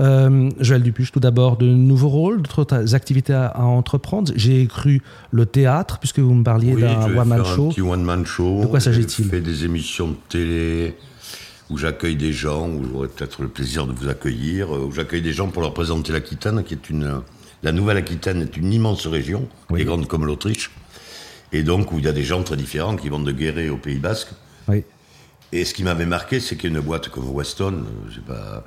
Euh, Joël Dupuche, tout d'abord, de nouveaux rôles, d'autres activités à, à entreprendre. J'ai cru le théâtre, puisque vous me parliez Oui, d'un one-man faire un show. petit one-man show. De quoi s'agit-il? Je fais des émissions de télé où j'accueille des gens, où j'aurai peut-être le plaisir de vous accueillir, euh, où j'accueille des gens pour leur présenter l'Aquitaine, qui est une... La Nouvelle-Aquitaine est une immense région, Oui. est grande comme l'Autriche, et donc où il y a des gens très différents qui vont de Guéret au Pays Basque. Oui. Et ce qui m'avait marqué, c'est qu'il y a une boîte comme Weston, euh, pas...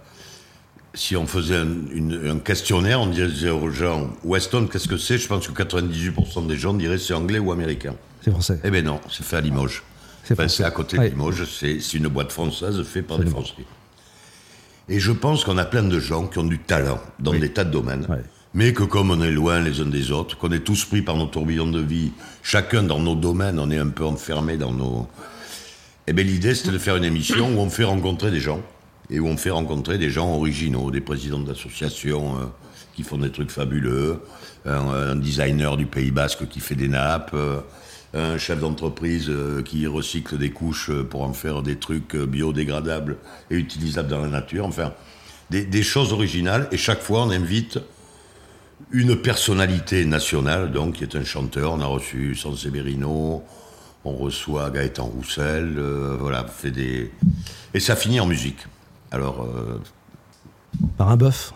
Si on faisait un, une- un questionnaire, on disait aux gens Weston, qu'est-ce que c'est? Je pense que 98% des gens diraient c'est anglais ou américain. C'est français. Eh bien non, c'est fait à Limoges. C'est Enfin, à côté de. Limoges, c'est c'est une boîte française faite par des Français. Et je pense qu'on a plein de gens qui ont du talent dans des tas de domaines, Ouais. Mais que comme on est loin les uns des autres, qu'on est tous pris par nos tourbillons de vie, chacun dans nos domaines, on est un peu enfermés dans nos... Eh bien l'idée c'était de faire une émission où on fait rencontrer des gens, et où on fait rencontrer des gens originaux, des présidents d'associations euh, qui font des trucs fabuleux, un, designer du Pays Basque qui fait des nappes, euh, un chef d'entreprise euh, qui recycle des couches pour en faire des trucs biodégradables et utilisables dans la nature, enfin, des, des choses originales, et chaque fois on invite une personnalité nationale, donc, qui est un chanteur. On a reçu Sanseverino, on reçoit Gaëtan Roussel, euh, voilà, fait des... Et ça finit en musique. Alors, euh, Par un bœuf?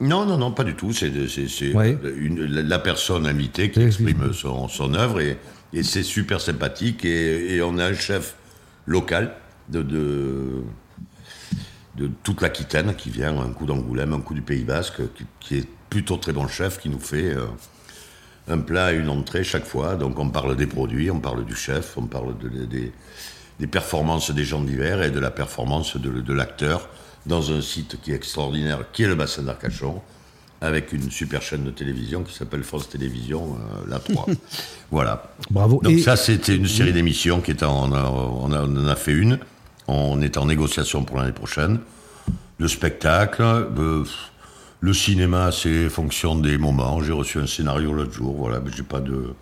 non, non, non, pas du tout. C'est la la personne invitée qui exprime son, son œuvre et, et c'est super sympathique. Et, et on a un chef local de, de, de toute l'Aquitaine qui vient, un coup d'Angoulême, un coup du Pays Basque, qui, qui est plutôt très bon chef, qui nous fait euh, un plat et une entrée chaque fois. Donc on parle des produits, on parle du chef, on parle de- de- des, des performances des gens d'hiver et de la performance de, de l'acteur dans un site qui est extraordinaire, qui est le bassin d'Arcachon, avec une super chaîne de télévision qui s'appelle France Télévisions, euh, la 3. [laughs] voilà. Bravo. Donc Et- ça, c'était une série d'émissions qui est en, on, a, on a- on en a fait une. On est en négociation pour l'année prochaine. Le spectacle, euh, le cinéma, c'est fonction des moments. J'ai reçu un scénario l'autre jour, voilà, mais j'ai pas de.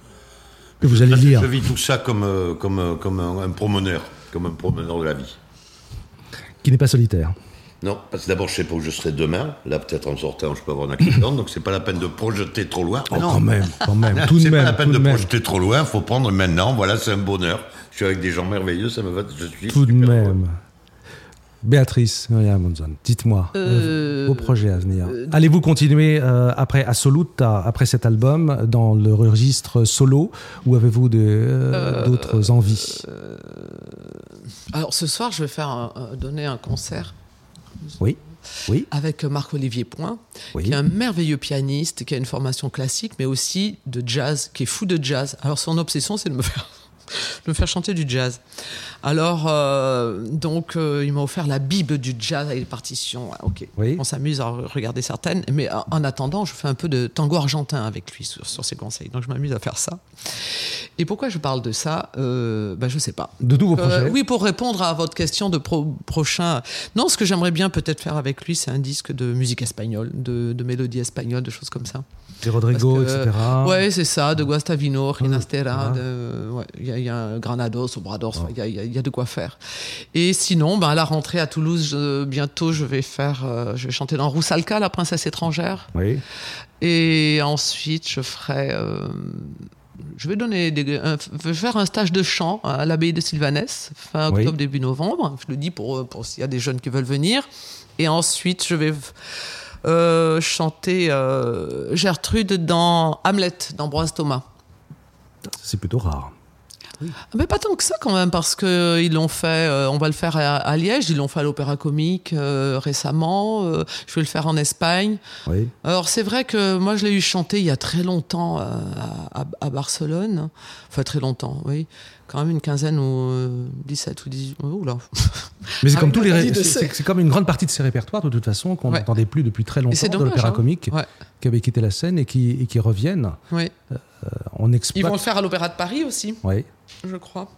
que vous allez lire. Je vis tout ça comme, euh, comme, euh, comme un, un promeneur, comme un promeneur de la vie. Qui n'est pas solitaire. Non, parce que d'abord, je sais pas où je serai demain. Là, peut-être en sortant, je peux avoir un accident, donc c'est pas la peine de projeter trop loin. Oh, non, quand même, quand même. [laughs] Tout c'est même. pas la peine de même. projeter trop loin. Faut prendre maintenant. Voilà, c'est un bonheur. Je suis avec des gens merveilleux, ça me va. Je suis Tout de heureux. Béatrice Monzon, dites-moi Euh, vos projets à venir. Allez-vous continuer euh, après Assoluta, après cet album, dans le registre solo, ou avez-vous euh, d'autres envies? Alors ce soir, je vais faire un- donner un concert Oui, oui, avec Marc-Olivier Point, Oui. qui est un merveilleux pianiste, qui a une formation classique, mais aussi de jazz, qui est fou de jazz. Alors son obsession, c'est de me faire, de me faire chanter du jazz. Alors, euh, donc, euh, il m'a offert la Bible du jazz avec les partitions. Ah, ok, Oui. on s'amuse à regarder certaines, mais en- en attendant, je fais un peu de tango argentin avec lui sur, sur ses conseils. Donc, je m'amuse à faire ça. Et pourquoi je parle de ça euh, ben, Je sais pas. de nouveaux projets. oui, pour répondre à votre question de pro- prochain. Non, ce que j'aimerais bien peut-être faire avec lui, c'est un disque de musique espagnole, de, de mélodie espagnole, de choses comme ça. Des Rodrigo, que, etc. Ouais, c'est ça, de Guastavino, Rinastera, voilà. de- ouais, il y, a- il y a Granados, Obrados, il y, a- il y a- il y a de quoi faire. Et sinon, ben, à la rentrée à Toulouse, je- bientôt, je vais faire, euh, je vais chanter dans Roussalka, la princesse étrangère. Oui, Et ensuite, je ferai. euh, je vais donner des, un- je vais faire un stage de chant à l'abbaye de Sylvanès, fin Oui. octobre, début novembre. Je le dis pour, pour s'il y a des jeunes qui veulent venir. Et ensuite, je vais euh, chanter euh, Gertrude dans Hamlet, d'Ambroise Thomas. c'est plutôt rare. Mais pas tant que ça quand même, parce que ils l'ont fait. euh, on va le faire à, à Liège, ils l'ont fait à l'Opéra Comique euh, récemment. euh, je vais le faire en Espagne. Oui, Alors c'est vrai que moi je l'ai eu chanté il y a très longtemps euh, à, à- à Barcelone. Enfin très longtemps, oui. Quand même une quinzaine ou euh, 17 ou 18. Oh là. [laughs] mais c'est Ah comme oui, tous les, c'est, comme une grande partie de ces répertoires de toute façon qu'on Ouais. n'entendait plus depuis très longtemps de l'opéra hein. comique, Ouais, qui avait quitté la scène et qui, et qui reviennent. ouais. On Ils exploite. vont le faire à l'Opéra de Paris aussi, Oui. je crois.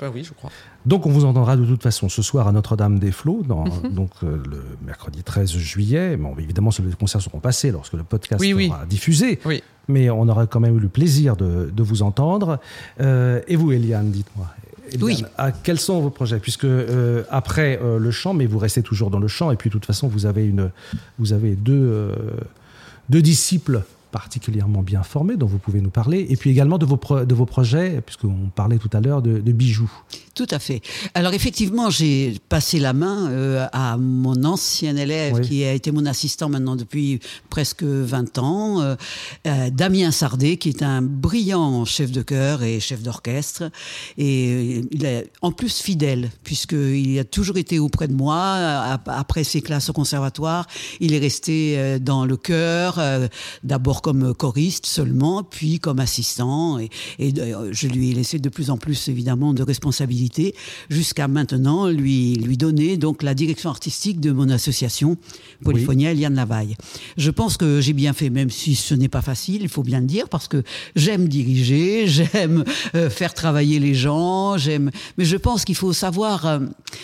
Enfin oui, je crois. Donc on vous entendra de toute façon ce soir à Notre-Dame-des-Flots, Mhm. donc euh, le mercredi 13 juillet. Bon, évidemment, les concerts seront passés lorsque le podcast Oui, oui. sera diffusé, Oui. mais on aura quand même eu le plaisir de, de vous entendre. Euh, et vous, Eliane, dites-moi, Oui. à- quels sont vos projets? Puisque euh, après le chant, mais vous restez toujours dans le chant, et puis de toute façon, vous avez, une, vous avez deux, deux disciples particulièrement bien formés dont vous pouvez nous parler, et puis également de vos, pro- de vos projets, puisqu'on parlait tout à l'heure de, de bijoux. Tout à fait. Alors effectivement, j'ai passé la main euh, à mon ancien élève Oui. qui a été mon assistant maintenant depuis presque 20 ans, euh, euh, Damien Sardet, qui est un brillant chef de chœur et chef d'orchestre. Et il est en plus fidèle, puisqu'il a toujours été auprès de moi. ap- Après ses classes au conservatoire, il est resté dans le chœur, euh, d'abord comme choriste seulement, puis comme assistant. Et, et euh, je lui ai laissé de plus en plus, évidemment, de responsabilités, jusqu'à maintenant lui, lui donner donc la direction artistique de mon association Polyphonia Eliane Lavaille. Je pense que j'ai bien fait, même si ce n'est pas facile, il faut bien le dire, parce que j'aime diriger, [laughs] j'aime euh, faire travailler les gens, j'aime. Mais je pense qu'il faut savoir euh,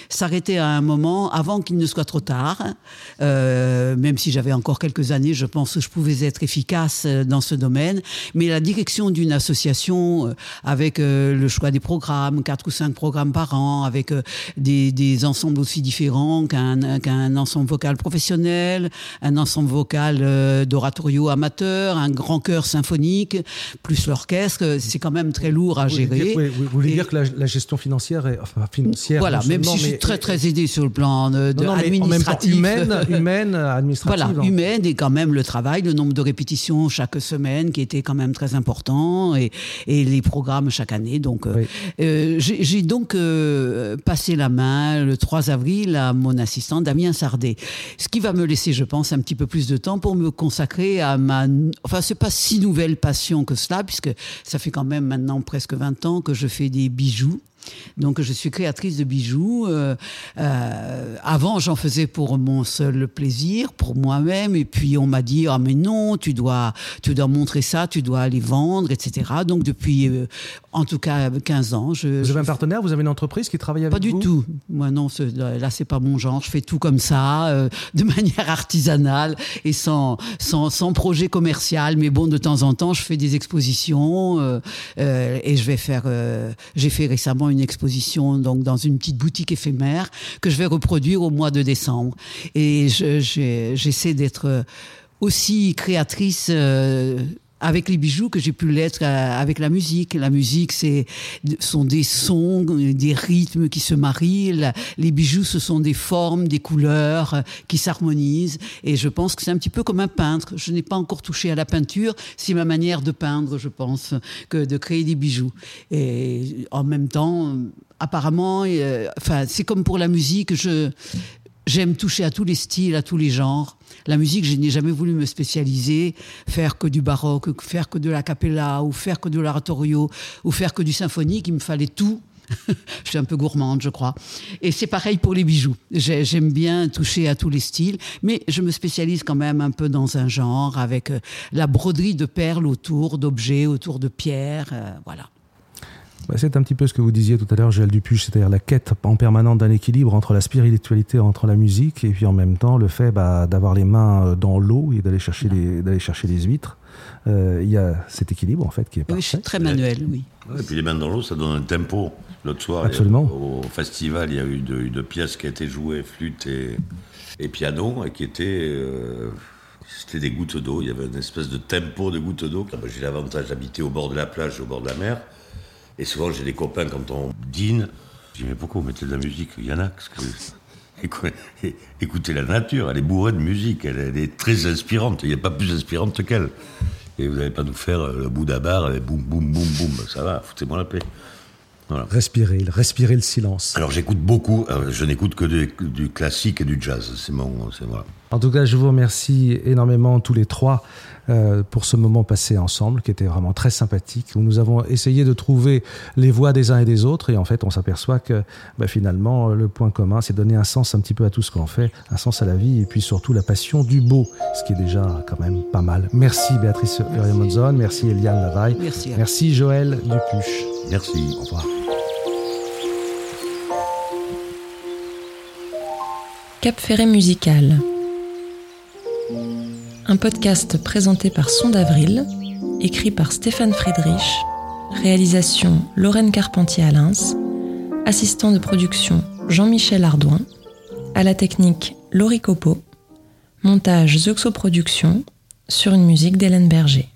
s'arrêter à un moment avant qu'il ne soit trop tard. Euh, même si j'avais encore quelques années, je pense que je pouvais être efficace euh, dans ce domaine. Mais la direction d'une association euh, avec euh, le choix des programmes, quatre ou cinq programmes par an, avec des, des ensembles aussi différents qu'un qu'un ensemble vocal professionnel, un ensemble vocal d'oratorio amateur, un grand chœur symphonique, plus l'orchestre, c'est quand même très lourd à gérer. vous voulez Et- dire que la, la gestion financière est enfin, financière. voilà, même si seulement, je suis mais- très très aidé sur le plan de, Non, mais en même temps, administratif. humaine, humaine, administrative. Voilà, hein. humaine et quand même le travail, le nombre de répétitions chaque semaine qui était quand même très important et, et les programmes chaque année. Donc, euh, Oui. euh, j'ai j'ai donc euh, passé la main le 3 avril à mon assistant Damien Sardet. Ce qui va me laisser, je pense, un petit peu plus de temps pour me consacrer à ma. Enfin, c'est pas si nouvelle passion que cela, puisque ça fait quand même maintenant presque 20 ans que je fais des bijoux. Donc je suis créatrice de bijoux. Euh, euh, avant, j'en faisais pour mon seul plaisir, pour moi-même. Et puis on m'a dit ah mais non, tu dois, tu dois montrer ça, tu dois les vendre, etc. Donc depuis, euh, en tout cas 15 ans, je, Vous je avez un partenaire Vous avez une entreprise qui travaille avec pas du vous? tout. Moi non, ce- là c'est pas mon genre. Je fais tout comme ça, de [laughs] manière artisanale et sans, sans sans projet commercial. Mais bon, de temps en temps, je fais des expositions et je vais faire. J'ai fait récemment une exposition donc dans une petite boutique éphémère que je vais reproduire au mois de décembre. Et j'essaie d'être aussi créatrice. euh, avec les bijoux que j'ai pu l'être euh, avec la musique. La musique, c'est sont des sons, des rythmes qui se marient. Les bijoux, ce sont des formes, des couleurs euh, qui s'harmonisent. Et je pense que c'est un petit peu comme un peintre. Je n'ai pas encore touché à la peinture. C'est ma manière de peindre, je pense, que de créer des bijoux. Et en même temps, apparemment, euh, enfin, c'est comme pour la musique. Je J'aime toucher à tous les styles, à tous les genres. La musique, je n'ai jamais voulu me spécialiser, faire que du baroque, faire que de la cappella, ou faire que de l'oratorio, ou faire que du symphonique. Il me fallait tout. [laughs] je suis un peu gourmande, je crois. Et c'est pareil pour les bijoux. J'ai- J'aime bien toucher à tous les styles, mais je me spécialise quand même un peu dans un genre, avec euh, la broderie de perles autour d'objets, autour de pierres. euh, voilà. Bah, C'est un petit peu ce que vous disiez tout à l'heure, Joël Dupuche, c'est-à-dire la quête en permanente d'un équilibre entre la spiritualité, entre la musique, et puis en même temps le fait bah, d'avoir les mains euh, dans l'eau et d'aller chercher, les, d'aller chercher les huîtres. Euh, Il y a cet équilibre en fait qui est Oui, parfait. suis très manuel, oui. Et puis les mains dans l'eau, ça donne un tempo. L'autre soir, Absolument. au festival, il y a eu une, une pièce qui a été jouée, flûte et, et piano, et qui était. euh, c'était des gouttes d'eau. Il y avait une espèce de tempo de gouttes d'eau. J'ai l'avantage d'habiter au bord de la plage, au bord de la mer. Et souvent, j'ai des copains quand on dîne. Je dis, mais pourquoi vous mettez de la musique Il y en a. que- [laughs] Écou- Écoutez la nature, elle est bourrée de musique, elle, est très inspirante. Il n'y a pas plus inspirante qu'elle. Et vous n'allez pas nous faire euh, le bout d'abord, boum, boum, boum, boum. Ça va, foutez-moi la paix. Voilà. Respirer, respirer le silence. Alors j'écoute beaucoup, euh, je n'écoute que du, du classique et du jazz. C'est mon. c'est- Voilà. En tout cas, je vous remercie énormément tous les trois euh, pour ce moment passé ensemble, qui était vraiment très sympathique, où nous avons essayé de trouver les voix des uns et des autres, et en fait, on s'aperçoit que bah, finalement, le point commun, c'est donner un sens un petit peu à tout ce qu'on fait, un sens à la vie, et puis surtout la passion du beau, ce qui est déjà quand même pas mal. Merci Béatrice Uriamonzon, merci Eliane Lavaille, Merci. merci Joël Dupuche. Merci. Au revoir. Cap Ferré Musical. Un podcast présenté par Son d'Avril, écrit par Stéphane Friedrich, réalisation Lorraine Carpentier-Alins, Assistant de production Jean-Michel Ardouin. À la technique Laurie Copeau. Montage Zuxo Productions sur une musique d'Hélène Berger.